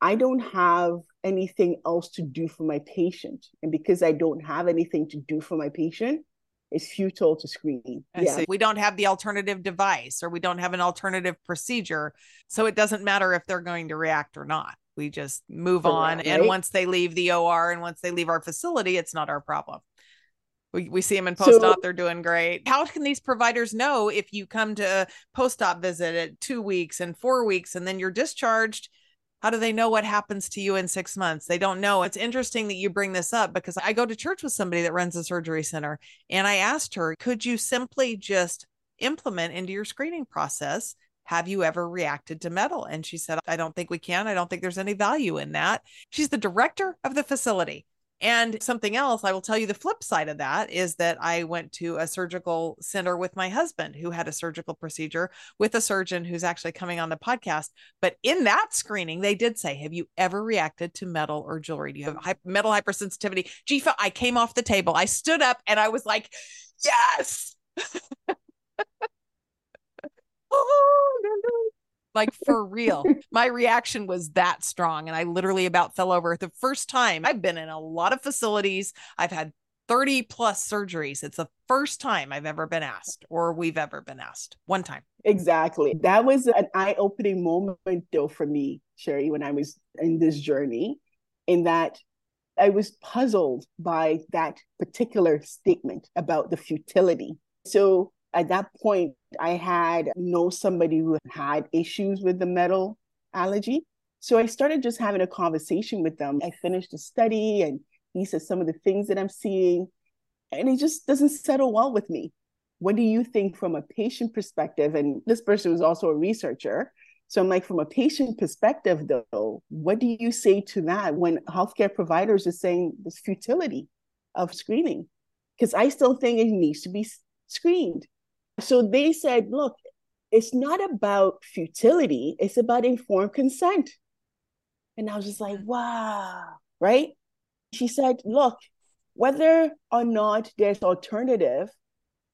I don't have anything else to do for my patient. And because I don't have anything to do for my patient, it's futile to screen. I yeah. See. We don't have the alternative device or we don't have an alternative procedure. So it doesn't matter if they're going to react or not. We just move Correct, on. Right? And once they leave the OR and once they leave our facility, it's not our problem. We, we see them in post op, so, they're doing great. How can these providers know if you come to a post op visit at two weeks and four weeks and then you're discharged? How do they know what happens to you in six months? They don't know. It's interesting that you bring this up because I go to church with somebody that runs a surgery center and I asked her, could you simply just implement into your screening process have you ever reacted to metal? And she said, I don't think we can. I don't think there's any value in that. She's the director of the facility. And something else, I will tell you the flip side of that is that I went to a surgical center with my husband who had a surgical procedure with a surgeon who's actually coming on the podcast. But in that screening, they did say, Have you ever reacted to metal or jewelry? Do you have metal hypersensitivity? Dzifa, I came off the table. I stood up and I was like, Yes. oh, like for real. My reaction was that strong. And I literally about fell over the first time I've been in a lot of facilities. I've had 30 plus surgeries. It's the first time I've ever been asked or we've ever been asked one time. Exactly. That was an eye opening moment, though, for me, Sherry, when I was in this journey, in that I was puzzled by that particular statement about the futility. So At that point, I had know somebody who had issues with the metal allergy. So I started just having a conversation with them. I finished the study and he said some of the things that I'm seeing, and it just doesn't settle well with me. What do you think from a patient perspective? And this person was also a researcher. So I'm like, from a patient perspective, though, what do you say to that when healthcare providers are saying this futility of screening? Because I still think it needs to be screened. So they said, look, it's not about futility, it's about informed consent. And I was just like, wow, right? She said, look, whether or not there's alternative,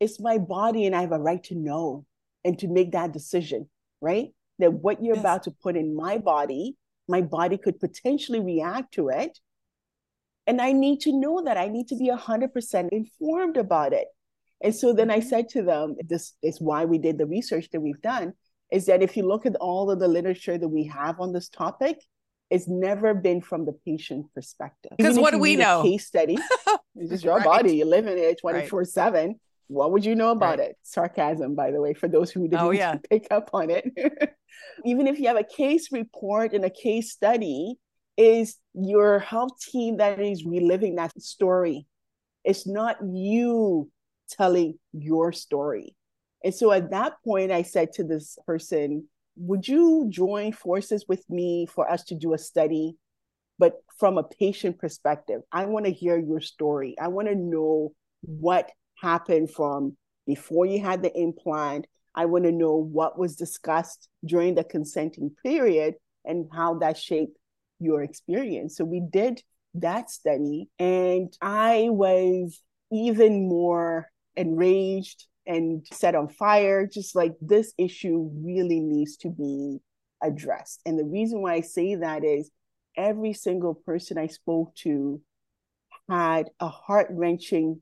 it's my body and I have a right to know and to make that decision, right? that what you're yes. about to put in my body, my body could potentially react to it. And I need to know that. I need to be 100% informed about it. And so then I said to them, this is why we did the research that we've done, is that if you look at all of the literature that we have on this topic, it's never been from the patient perspective. Because what do we know? case study. it's just your right. body. You live in it 24 right. 7 what would you know about right. it? Sarcasm, by the way, for those who didn't oh, yeah. pick up on it. Even if you have a case report and a case study, is your health team that is reliving that story. It's not you telling your story. And so at that point, I said to this person, Would you join forces with me for us to do a study? But from a patient perspective, I want to hear your story. I want to know what happened from before you had the implant. I want to know what was discussed during the consenting period and how that shaped your experience. So we did that study, and I was even more enraged and set on fire, just like this issue really needs to be addressed. And the reason why I say that is every single person I spoke to had a heart wrenching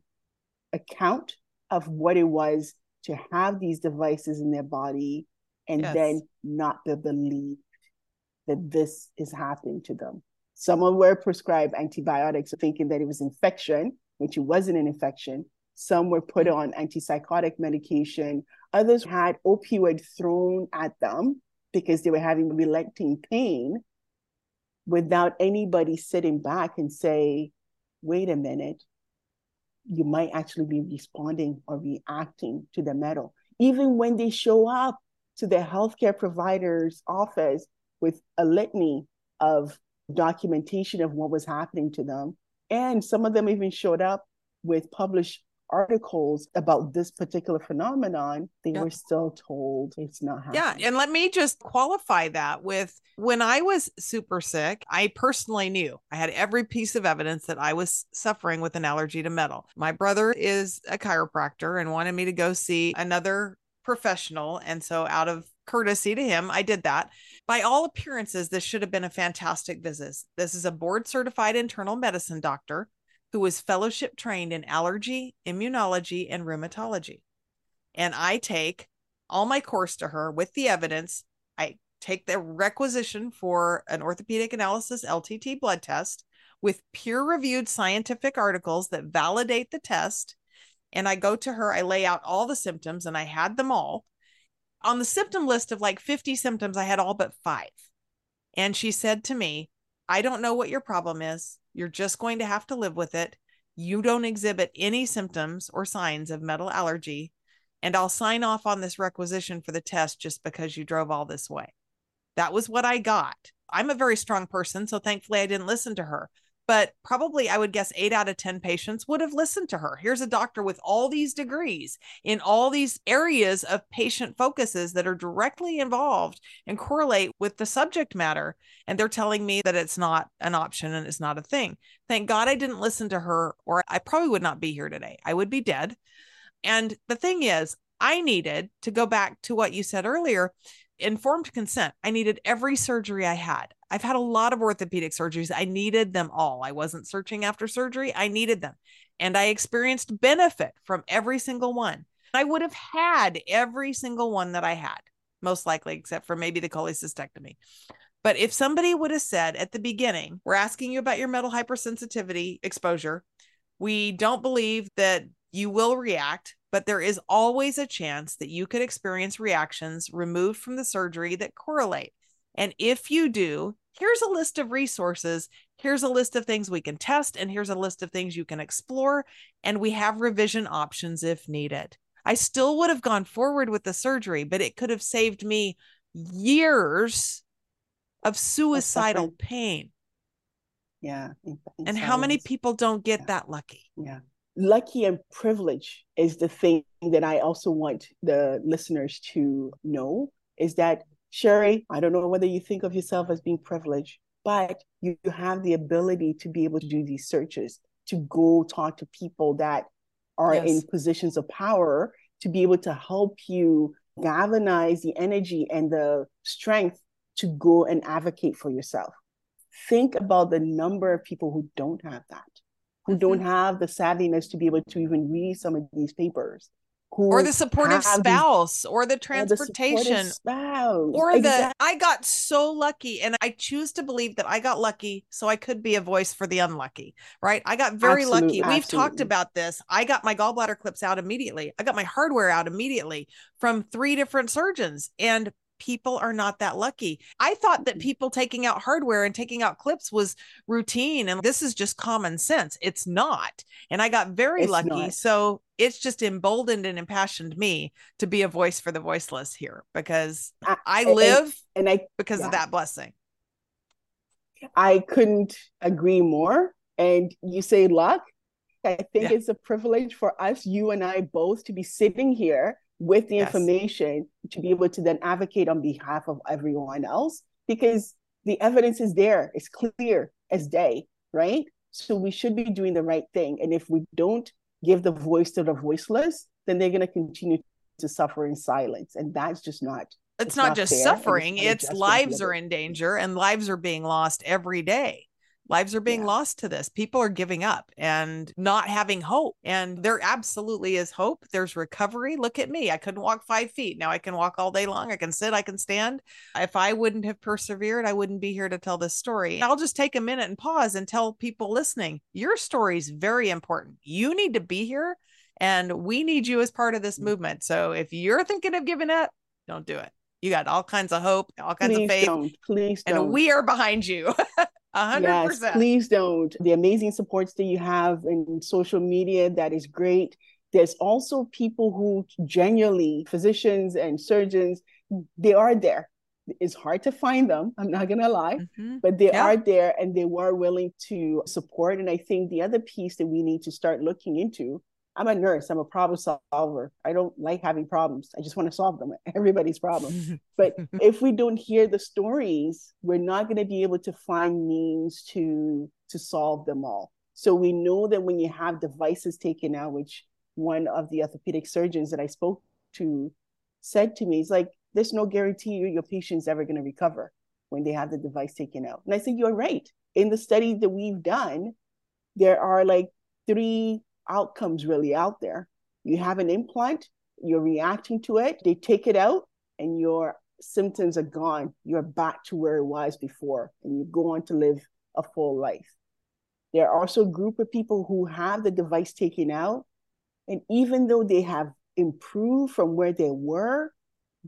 account of what it was to have these devices in their body and yes. then not be believed that this is happening to them. Some were prescribed antibiotics thinking that it was infection, which it wasn't an infection. Some were put on antipsychotic medication. Others had opioid thrown at them because they were having relenting pain without anybody sitting back and say, wait a minute, you might actually be responding or reacting to the metal. Even when they show up to the healthcare provider's office with a litany of documentation of what was happening to them. And some of them even showed up with published articles about this particular phenomenon, they yep. were still told it's not happening. Yeah. And let me just qualify that with when I was super sick, I personally knew I had every piece of evidence that I was suffering with an allergy to metal. My brother is a chiropractor and wanted me to go see another professional. And so, out of courtesy to him, I did that. By all appearances, this should have been a fantastic visit. This is a board certified internal medicine doctor who was fellowship trained in allergy, immunology, and rheumatology. And I take all my course to her with the evidence. I take the requisition for an orthopedic analysis LTT blood test with peer reviewed scientific articles that validate the test. And I go to her, I lay out all the symptoms, and I had them all. On the symptom list of like 50 symptoms, I had all but five. And she said to me, I don't know what your problem is. You're just going to have to live with it. You don't exhibit any symptoms or signs of metal allergy. And I'll sign off on this requisition for the test just because you drove all this way. That was what I got. I'm a very strong person. So thankfully, I didn't listen to her but probably I would guess eight out of 10 patients would have listened to her. Here's a doctor with all these degrees in all these areas of patient focuses that are directly involved and correlate with the subject matter. And they're telling me that it's not an option and it's not a thing. Thank God I didn't listen to her, or I probably would not be here today. I would be dead. And the thing is, I needed to go back to what you said earlier informed consent. I needed every surgery I had. I've had a lot of orthopedic surgeries. I needed them all. I wasn't searching after surgery, I needed them. And I experienced benefit from every single one. I would have had every single one that I had, most likely, except for maybe the cholecystectomy. But if somebody would have said at the beginning, we're asking you about your metal hypersensitivity exposure, we don't believe that you will react, but there is always a chance that you could experience reactions removed from the surgery that correlate. And if you do, here's a list of resources. Here's a list of things we can test, and here's a list of things you can explore. And we have revision options if needed. I still would have gone forward with the surgery, but it could have saved me years of suicidal pain. Yeah. And how many people don't get yeah. that lucky? Yeah. Lucky and privilege is the thing that I also want the listeners to know is that Sherry, I don't know whether you think of yourself as being privileged, but you have the ability to be able to do these searches, to go talk to people that are yes. in positions of power, to be able to help you galvanize the energy and the strength to go and advocate for yourself. Think about the number of people who don't have that, who mm-hmm. don't have the savviness to be able to even read some of these papers, or the supportive spouse or the transportation or exactly. the i got so lucky and i choose to believe that i got lucky so i could be a voice for the unlucky right i got very lucky absolutely. we've talked about this i got my gallbladder clips out immediately i got my hardware out immediately from three different surgeons and people are not that lucky. I thought that mm-hmm. people taking out hardware and taking out clips was routine and this is just common sense. It's not. And I got very it's lucky. Not. So it's just emboldened and impassioned me to be a voice for the voiceless here because I, I live and, and I because yeah. of that blessing. I couldn't agree more. And you say luck. I think yeah. it's a privilege for us, you and I both, to be sitting here with the yes. information to be able to then advocate on behalf of everyone else because the evidence is there it's clear as day right? So we should be doing the right thing. And if we don't give the voice to the voiceless then they're going to continue to suffer in silence. And that's just not it's, it's not, not, just suffering it's, it's lives are in danger and lives are being lost every day lives are being yeah. lost to this. People are giving up and not having hope and there absolutely is hope. There's recovery. Look at me. I couldn't walk five feet. Now i can walk all day long. I can sit. I can stand. If i wouldn't have persevered i wouldn't be here to tell this story. I'll just take a minute and pause and tell people listening your story is very important. You need to be here and we need you as part of this mm. movement. So if you're thinking of giving up don't do it. You got all kinds of hope all kinds please of faith don't. please don't. and we are behind you hundred yes. Please don't. The amazing supports that you have in social media, that is great. There's also people who genuinely, physicians and surgeons, they are there. It's hard to find them. I'm not gonna lie, mm-hmm. but they yeah. are there and they were willing to support. And I think the other piece that we need to start looking into I'm a nurse. I'm a problem solver. I don't like having problems. I just want to solve them. Everybody's problems. but if we don't hear the stories, we're not going to be able to find means to to solve them all. So we know that when you have devices taken out, which one of the orthopedic surgeons that I spoke to said to me, is like, there's no guarantee your patient's ever going to recover when they have the device taken out. And I said, you're right. In the studies that we've done, there are like three outcomes really out there. You have an implant, you're reacting to it, they take it out, and your symptoms are gone. You're back to where it was before, and you go on to live a full life. There are also a group of people who have the device taken out, and even though they have improved from where they were,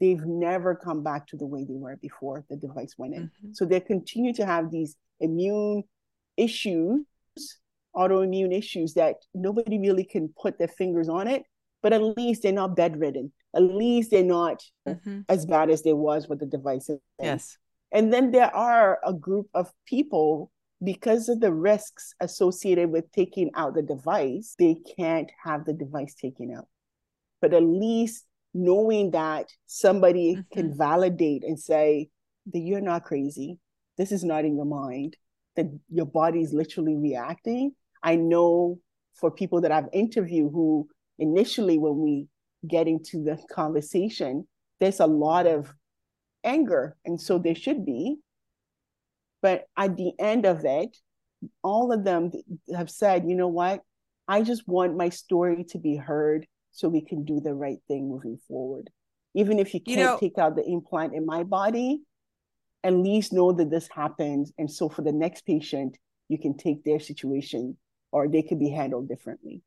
they've never come back to the way they were before the device went in. Mm-hmm. So they continue to have these immune issues autoimmune issues that nobody really can put their fingers on it, but at least they're not bedridden. At least they're not mm-hmm. as bad as they was with the device. Yes. And then there are a group of people because of the risks associated with taking out the device, they can't have the device taken out. But at least knowing that somebody mm-hmm. can validate and say that you're not crazy, this is not in your mind, that your body is literally reacting. I know for people that I've interviewed who initially, when we get into the conversation, there's a lot of anger. And so there should be. But at the end of it, all of them have said, you know what? I just want my story to be heard so we can do the right thing moving forward. Even if you can't you know, take out the implant in my body, at least know that this happens. And so for the next patient, you can take their situation or they could be handled differently.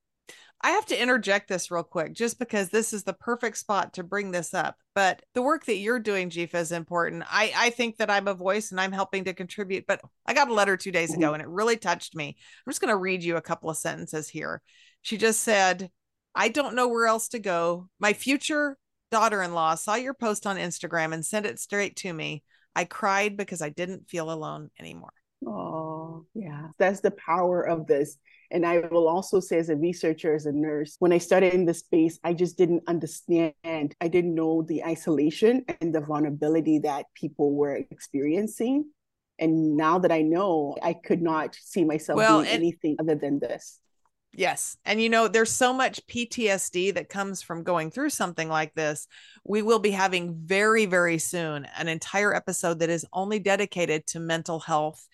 I have to interject this real quick just because this is the perfect spot to bring this up. But the work that you're doing, Dzifa, is important. I, I think that I'm a voice and I'm helping to contribute. But I got a letter two days ago mm-hmm. and it really touched me. I'm just going to read you a couple of sentences here. She just said, I don't know where else to go. My future daughter in law saw your post on Instagram and sent it straight to me. I cried because I didn't feel alone anymore. Oh, Oh, yeah. That's the power of this. And I will also say, as a researcher, as a nurse, when I started in this space, I just didn't understand. I didn't know the isolation and the vulnerability that people were experiencing. And now that I know, I could not see myself well, doing and- anything other than this. Yes. And you know, there's so much PTSD that comes from going through something like this. We will be having very, very soon an entire episode that is only dedicated to mental health,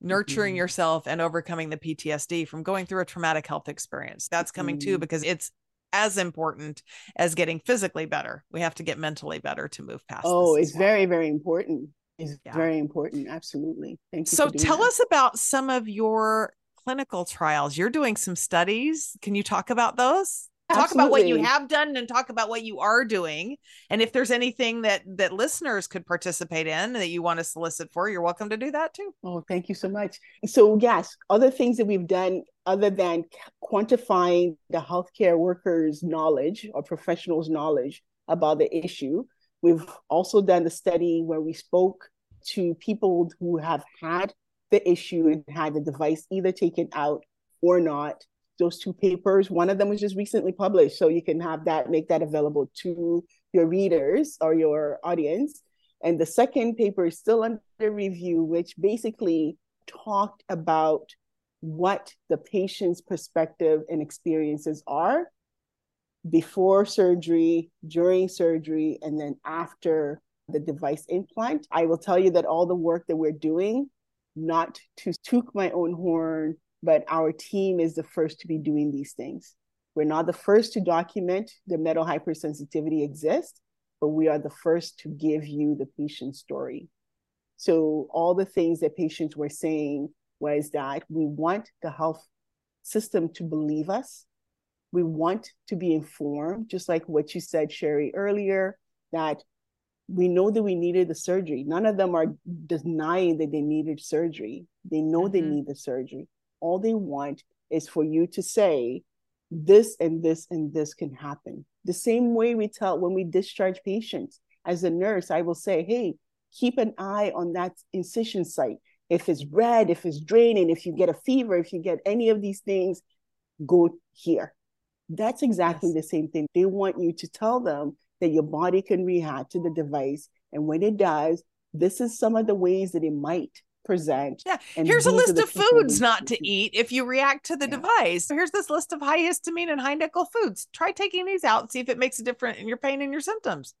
nurturing mm-hmm. yourself, and overcoming the PTSD from going through a traumatic health experience. That's coming mm-hmm. too, because it's as important as getting physically better. We have to get mentally better to move past. Oh, it's well. very, very important. It's yeah. very important. Absolutely. Thank you. So tell that. us about some of your clinical trials. You're doing some studies. Can you talk about those? Absolutely. Talk about what you have done and talk about what you are doing. And if there's anything that that listeners could participate in that you want to solicit for, you're welcome to do that too. Oh, thank you so much. So yes, other things that we've done other than quantifying the healthcare workers' knowledge or professionals' knowledge about the issue, we've also done the study where we spoke to people who have had the issue and had the device either taken out or not. Those two papers, one of them was just recently published. So you can have that, make that available to your readers or your audience. And the second paper is still under review, which basically talked about what the patient's perspective and experiences are before surgery, during surgery, and then after the device implant. I will tell you that all the work that we're doing not to toot my own horn, but our team is the first to be doing these things. We're not the first to document the metal hypersensitivity exists, but we are the first to give you the patient story. So all the things that patients were saying was that we want the health system to believe us. We want to be informed, just like what you said, Sherry, earlier, that we know that we needed the surgery. None of them are denying that they needed surgery. They know mm-hmm. they need the surgery. All they want is for you to say, this and this and this can happen. The same way we tell when we discharge patients. As a nurse, I will say, hey, keep an eye on that incision site. If it's red, if it's draining, if you get a fever, if you get any of these things, go here. That's exactly yes. the same thing. They want you to tell them that your body can react to the device. And when it does, this is some of the ways that it might present. Yeah. Here's a list of foods not to eat if you react to the yeah. device. Here's this list of high histamine and high nickel foods. Try taking these out and see if it makes a difference in your pain and your symptoms.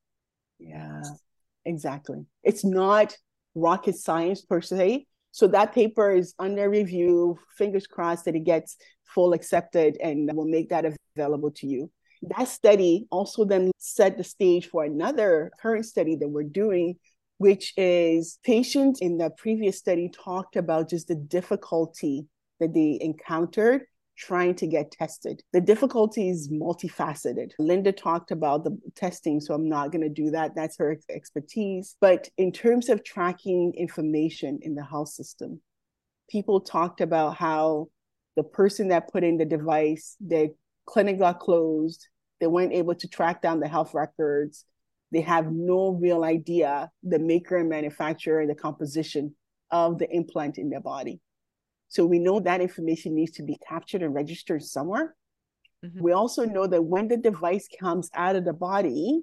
Yeah, exactly. It's not rocket science per se. So that paper is under review. Fingers crossed that it gets full accepted and we'll make that available to you. That study also then set the stage for another current study that we're doing, which is patients in the previous study talked about just the difficulty that they encountered trying to get tested. The difficulty is multifaceted. Linda talked about the testing, so I'm not going to do that. That's her expertise. But in terms of tracking information in the health system, people talked about how the person that put in the device, their clinic got closed, they weren't able to track down the health records. They have no real idea the maker and manufacturer the composition of the implant in their body. So we know that information needs to be captured and registered somewhere. Mm-hmm. We also know that when the device comes out of the body,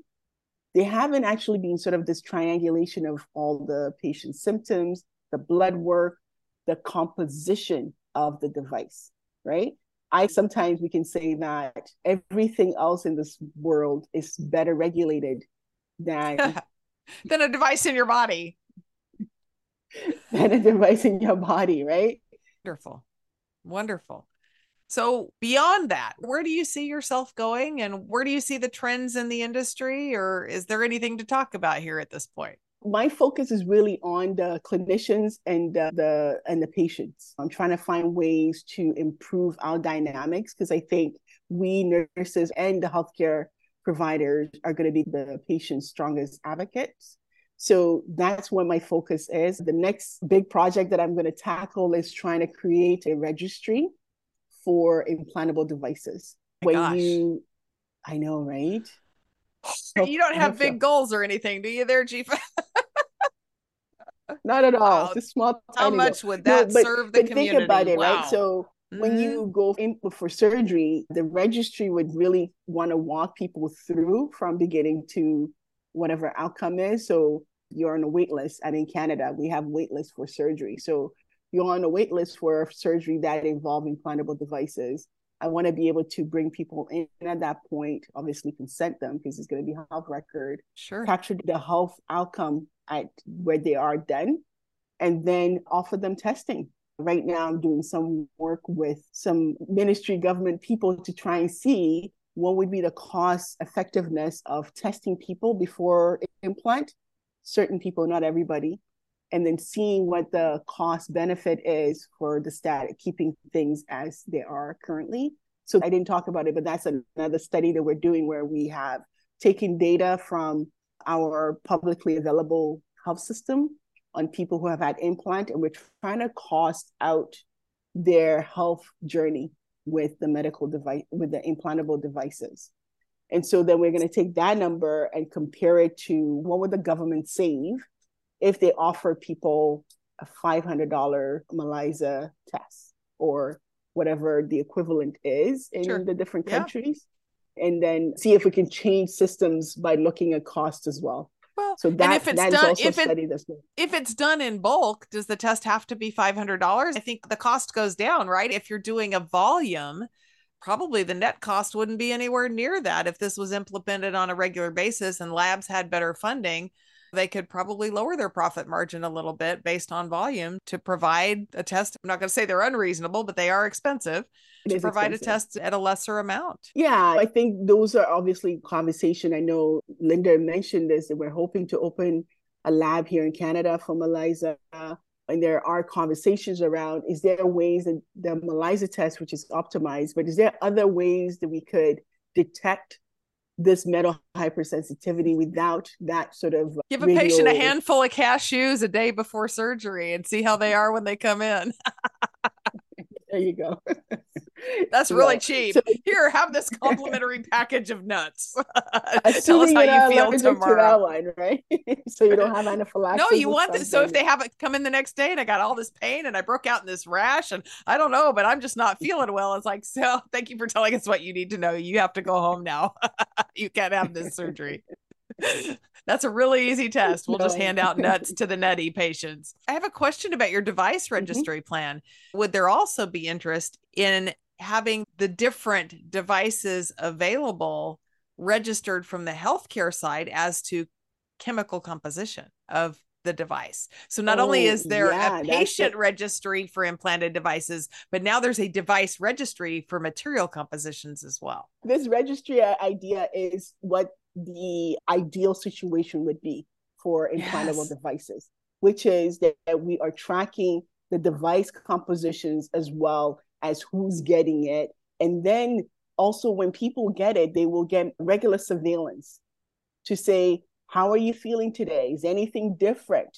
they haven't actually been sort of this triangulation of all the patient's symptoms, the blood work, the composition of the device, right? I sometimes we can say that everything else in this world is better regulated than than a device in your body. than a device in your body, right? Wonderful. Wonderful. So beyond that, where do you see yourself going and where do you see the trends in the industry or is there anything to talk about here at this point? my focus is really on the clinicians and the, the and the patients. I'm trying to find ways to improve our dynamics because I think we nurses and the healthcare providers are going to be the patient's strongest advocates. So that's what my focus is. The next big project that I'm going to tackle is trying to create a registry for implantable devices. My when gosh. you, I know, right? you don't have big goals or anything, do you, there, Dzifa? Not at all. Wow. It's a small. How much goal. would No, that but- serve the but community? think about it, wow. right? So when Mhm. you go in for surgery, the registry would really want to walk people through from beginning to whatever outcome is. So you're on a wait list, and in Canada, we have wait lists for surgery. So you're on a wait list for surgery that involve implantable devices. I want to be able to bring people in at that point, obviously consent them because it's going to be a health record, sure. capture the health outcome at where they are then, and then offer them testing. Right now, I'm doing some work with some ministry government people to try and see what would be the cost effectiveness of testing people before implant, certain people, not everybody, and then seeing what the cost benefit is for the stat, keeping things as they are currently. So I didn't talk about it, but that's another study that we're doing where we have taken data from our publicly available health system on people who have had implant and we're trying to cost out their health journey with the medical device with the implantable devices and so then we're going to take that number and compare it to what would the government save if they offer people a $500 ELISA test or whatever the equivalent is in Sure. the different Yeah. countries and then see if we can change systems by looking at cost as well Well, so that, and if it's done, if it if it's done in bulk, does the test have to be five hundred dollars? I think the cost goes down, right? If you're doing a volume, probably the net cost wouldn't be anywhere near that. If this was implemented on a regular basis and labs had better funding, they could probably lower their profit margin a little bit based on volume to provide a test. I'm not going to say they're unreasonable, but they are expensive to provide expensive. a test at a lesser amount. Yeah, I think those are obviously conversation. I know Linda mentioned this that we're hoping to open a lab here in Canada for ELISA. And there are conversations around is there ways that the ELISA test, which is optimized, but is there other ways that we could detect this metal hypersensitivity without that sort of Give a patient a handful of cashews a day before surgery and see how they are when they come in. There you go. That's really cheap. Here, have this complimentary package of nuts. Tell us how you're feel allergic to that tomorrow. one, right? so you don't have anaphylaxis. No, you want this. So if they have it come in the next day and I got all this pain and I broke out in this rash and I don't know, but I'm just not feeling well. It's like, so thank you for telling us what you need to know. You have to go home now. you can't have this surgery. That's a really easy test. We'll just hand out nuts to the nutty patients. I have a question about your device Mm-hmm. registry plan. Would there also be interest in having the different devices available registered from the healthcare side as to chemical composition of the device? So not only Oh, is there yeah, a patient registry for implanted devices, but now there's a device registry for material compositions as well. this registry idea is what the ideal situation would be for implantable Yes. devices, which is that we are tracking the device compositions as well as who's getting it. And then also, when people get it, they will get regular surveillance to say, How are you feeling today? Is anything different?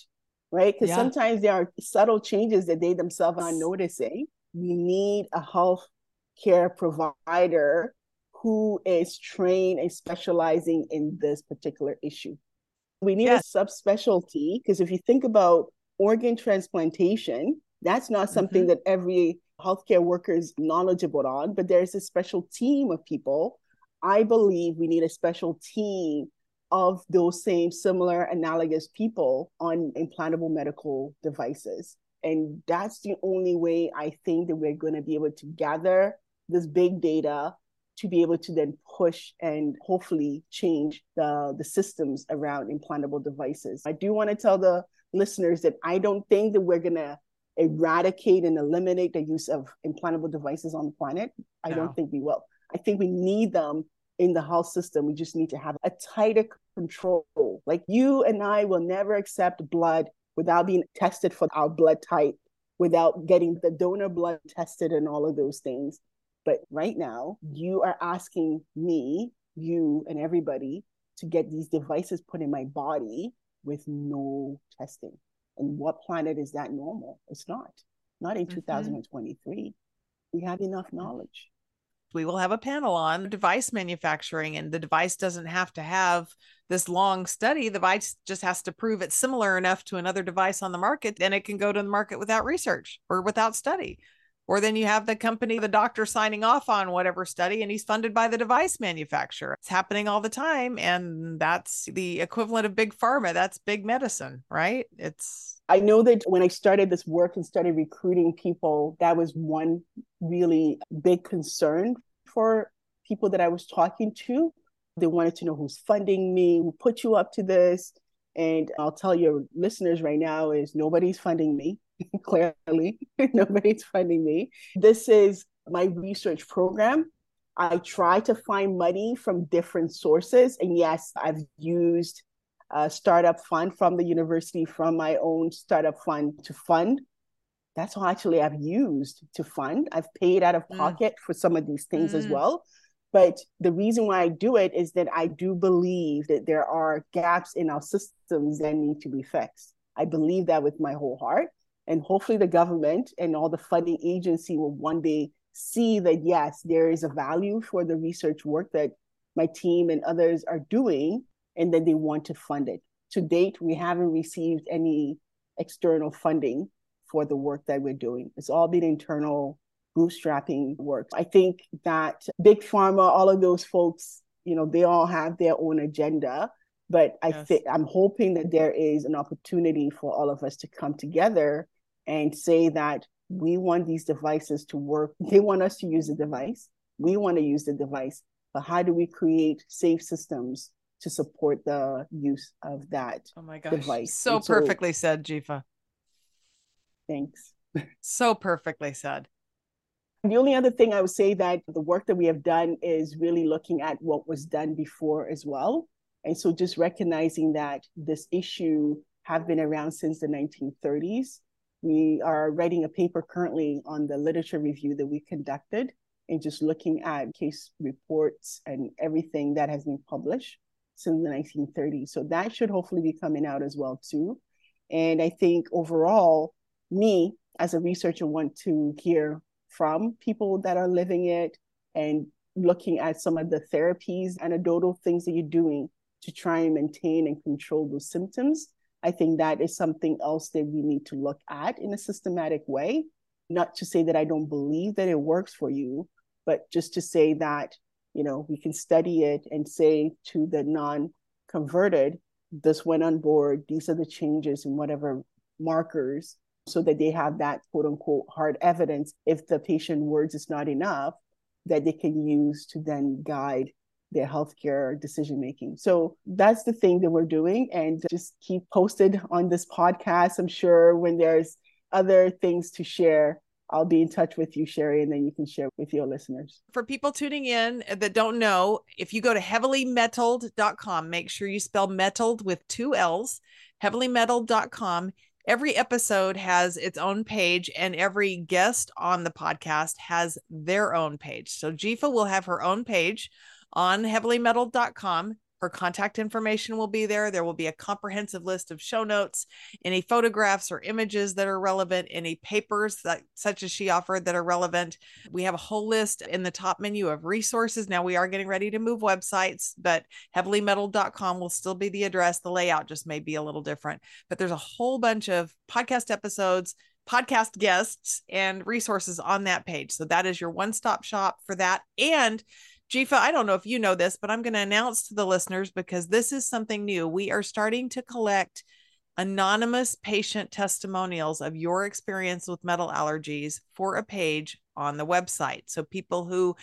Right? Because Yeah. sometimes there are subtle changes that they themselves are noticing. We need a health care provider who is trained and specializing in this particular issue. We need Yes. a subspecialty because if you think about organ transplantation, that's not something Mhm. that every healthcare worker is knowledgeable on, but there's a special team of people. I believe we need a special team of those same similar analogous people on implantable medical devices. And that's the only way I think that we're going to be able to gather this big data to be able to then push and hopefully change the, the systems around implantable devices. I do want to tell the listeners that I don't think that we're going to eradicate and eliminate the use of implantable devices on the planet. I No. don't think we will. I think we need them in the health system. We just need to have a tighter control. Like you and I will never accept blood without being tested for our blood type, without getting the donor blood tested and all of those things. But right now, you are asking me, you, and everybody to get these devices put in my body with no testing. And what planet is that normal? It's not. Not in mm-hmm. 2023. We have enough knowledge we will have a panel on device manufacturing and the device doesn't have to have this long study the device just has to prove it's similar enough to another device on the market then it can go to the market without research or without study or then you have the company the doctor signing off on whatever study and he's funded by the device manufacturer it's happening all the time and that's the equivalent of big pharma that's big medicine right it's I know that when I started this work and started recruiting people, that was one really big concern for people that I was talking to. They wanted to know who's funding me, who put you up to this. And I'll tell your listeners right now is nobody's funding me. Clearly, nobody's funding me. This is my research program. I try to find money from different sources. And yes, I've used a startup fund from the university, from my own startup fund to fund that's all actually I've used to fund. I've paid out of mm. pocket mm. for some of these things mm. as well. But the reason why I do it is that I do believe that there are gaps in our systems that need to be fixed. I believe that with my whole heart. And hopefully, the government and all the funding agency will one day see that, yes, there is a value for the research work that my team and others are doing, and then they want to fund it. To date, we haven't received any external funding for the work that we're doing. It's all been internal bootstrapping work. I think that big pharma, all of those folks, you know, they all have their own agenda. But I yes. think I'm hoping that there is an opportunity for all of us to come together and say that we want these devices to work. They want us to use the device. We want to use the device. But how do we create safe systems to support the use of that oh my gosh. device? So, so perfectly said, Dzifa. Thanks. So perfectly said. The only other thing I would say that the work that we have done is really looking at what was done before as well. And so just recognizing that this issue have been around since the 1930s. We are writing a paper currently on the literature review that we conducted and just looking at case reports and everything that has been published since the 1930s. So that should hopefully be coming out as well too. And I think overall, me as a researcher want to hear from people that are living it and looking at some of the therapies, anecdotal things that you're doing to try and maintain and control those symptoms. I think that is something else that we need to look at in a systematic way. Not to say that I don't believe that it works for you, but just to say that, you know, we can study it and say to the non converted, this went on board, these are the changes and whatever markers so that they have that quote unquote hard evidence if the patient words is not enough that they can use to then guide their healthcare decision making. So that's the thing that we're doing and just keep posted on this podcast. I'm sure when there's other things to share, I'll be in touch with you, Sherry, and then you can share with your listeners. For people tuning in that don't know, if you go to heavilymetalled.com, make sure you spell metalled with two L's, heavilymetalled.com every episode has its own page and every guest on the podcast has their own page. So Dzifa will have her own page on heavilymetalled.com her contact information will be there. There will be a comprehensive list of show notes, any photographs or images that are relevant, any papers that such as she offered that are relevant. We have a whole list in the top menu of resources. Now we are getting ready to move websites, but heavilymetalled.com will still be the address. The layout just may be a little different, but there's a whole bunch of podcast episodes podcast guests and resources on that page. So that is your one stop shop for that. And Dzifa, I don't know if you know this, but I'm going to announce to the listeners because this is something new. We are starting to collect anonymous patient testimonials of your experience with metal allergies for a page on the website. So people who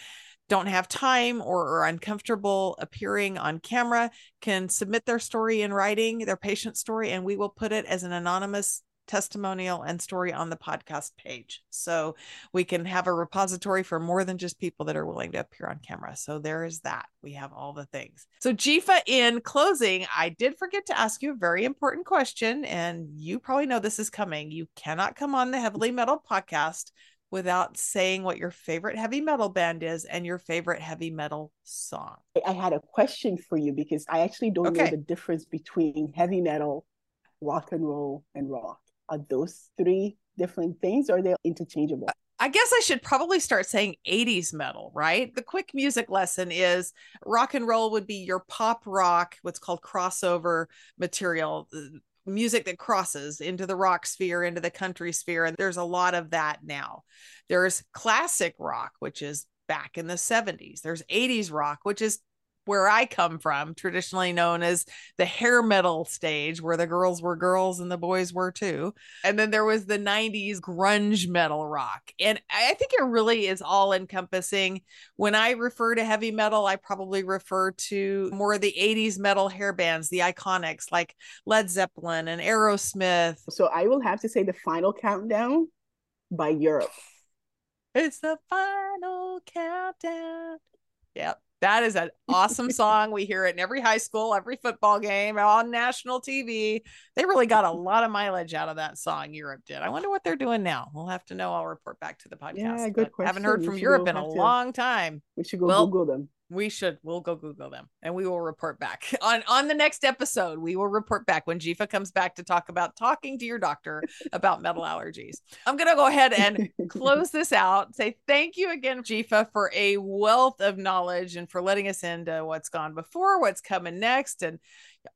don't have time or are uncomfortable appearing on camera can submit their story in writing, their patient story, and we will put it as an anonymous testimonial and story on the podcast page. So we can have a repository for more than just people that are willing to appear on camera. So there is that. We have all the things. So, Dzifa, in closing, I did forget to ask you a very important question, and you probably know this is coming. You cannot come on the Heavily Metal podcast without saying what your favorite heavy metal band is and your favorite heavy metal song. I had a question for you because I actually don't okay. know the difference between heavy metal, rock and roll, and rock. Are those three different things or are they interchangeable? I guess I should probably start saying 80s metal, right? The quick music lesson is rock and roll would be your pop rock, what's called crossover material, uh, music that crosses into the rock sphere, into the country sphere. And there's a lot of that now. There's classic rock, which is back in the 70s. There's 80s rock, which is where I come from, traditionally known as the hair metal stage, where the girls were girls and the boys were too. And then there was the 90s grunge metal rock. And I think it really is all encompassing. When I refer to heavy metal, I probably refer to more of the 80s metal hair bands, the iconics like Led Zeppelin and Aerosmith. So I will have to say the final countdown by Europe. It's the final countdown. Yep. That is an awesome song. We hear it in every high school, every football game, on national TV. They really got a lot of mileage out of that song. Europe did. I wonder what they're doing now. We'll have to know. I'll report back to the podcast. Yeah, good question. Haven't heard from Europe in a to, long time. We should go well, Google them we should we'll go google them and we will report back. On on the next episode we will report back when dzifa comes back to talk about talking to your doctor about metal allergies. I'm going to go ahead and close this out say thank you again dzifa for a wealth of knowledge and for letting us into what's gone before what's coming next and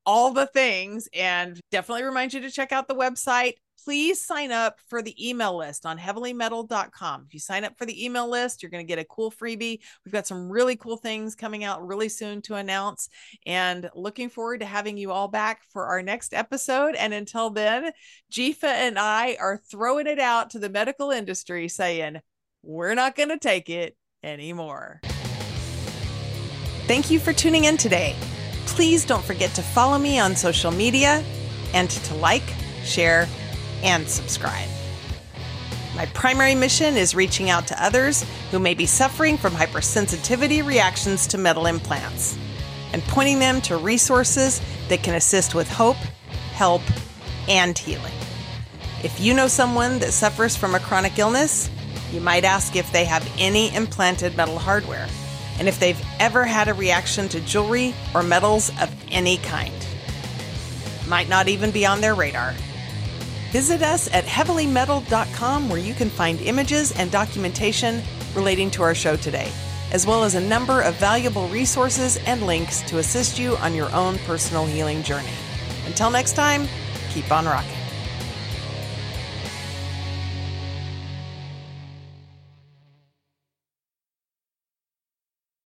all the things. And definitely remind you to check out the website please sign up for the email list on heavilymetalled.com. If you sign up for the email list, you're going to get a cool freebie. We've got some really cool things coming out really soon to announce and looking forward to having you all back for our next episode. And until then, Dzifa and I are throwing it out to the medical industry saying, we're not going to take it anymore. Thank you for tuning in today. Please don't forget to follow me on social media and to like, share, and subscribe. My primary mission is reaching out to others who may be suffering from hypersensitivity reactions to metal implants and pointing them to resources that can assist with hope, help, and healing. If you know someone that suffers from a chronic illness, you might ask if they have any implanted metal hardware and if they've ever had a reaction to jewelry or metals of any kind. Might not even be on their radar. Visit us at heavilymetalled.com where you can find images and documentation relating to our show today, as well as a number of valuable resources and links to assist you on your own personal healing journey. Until next time, keep on rocking.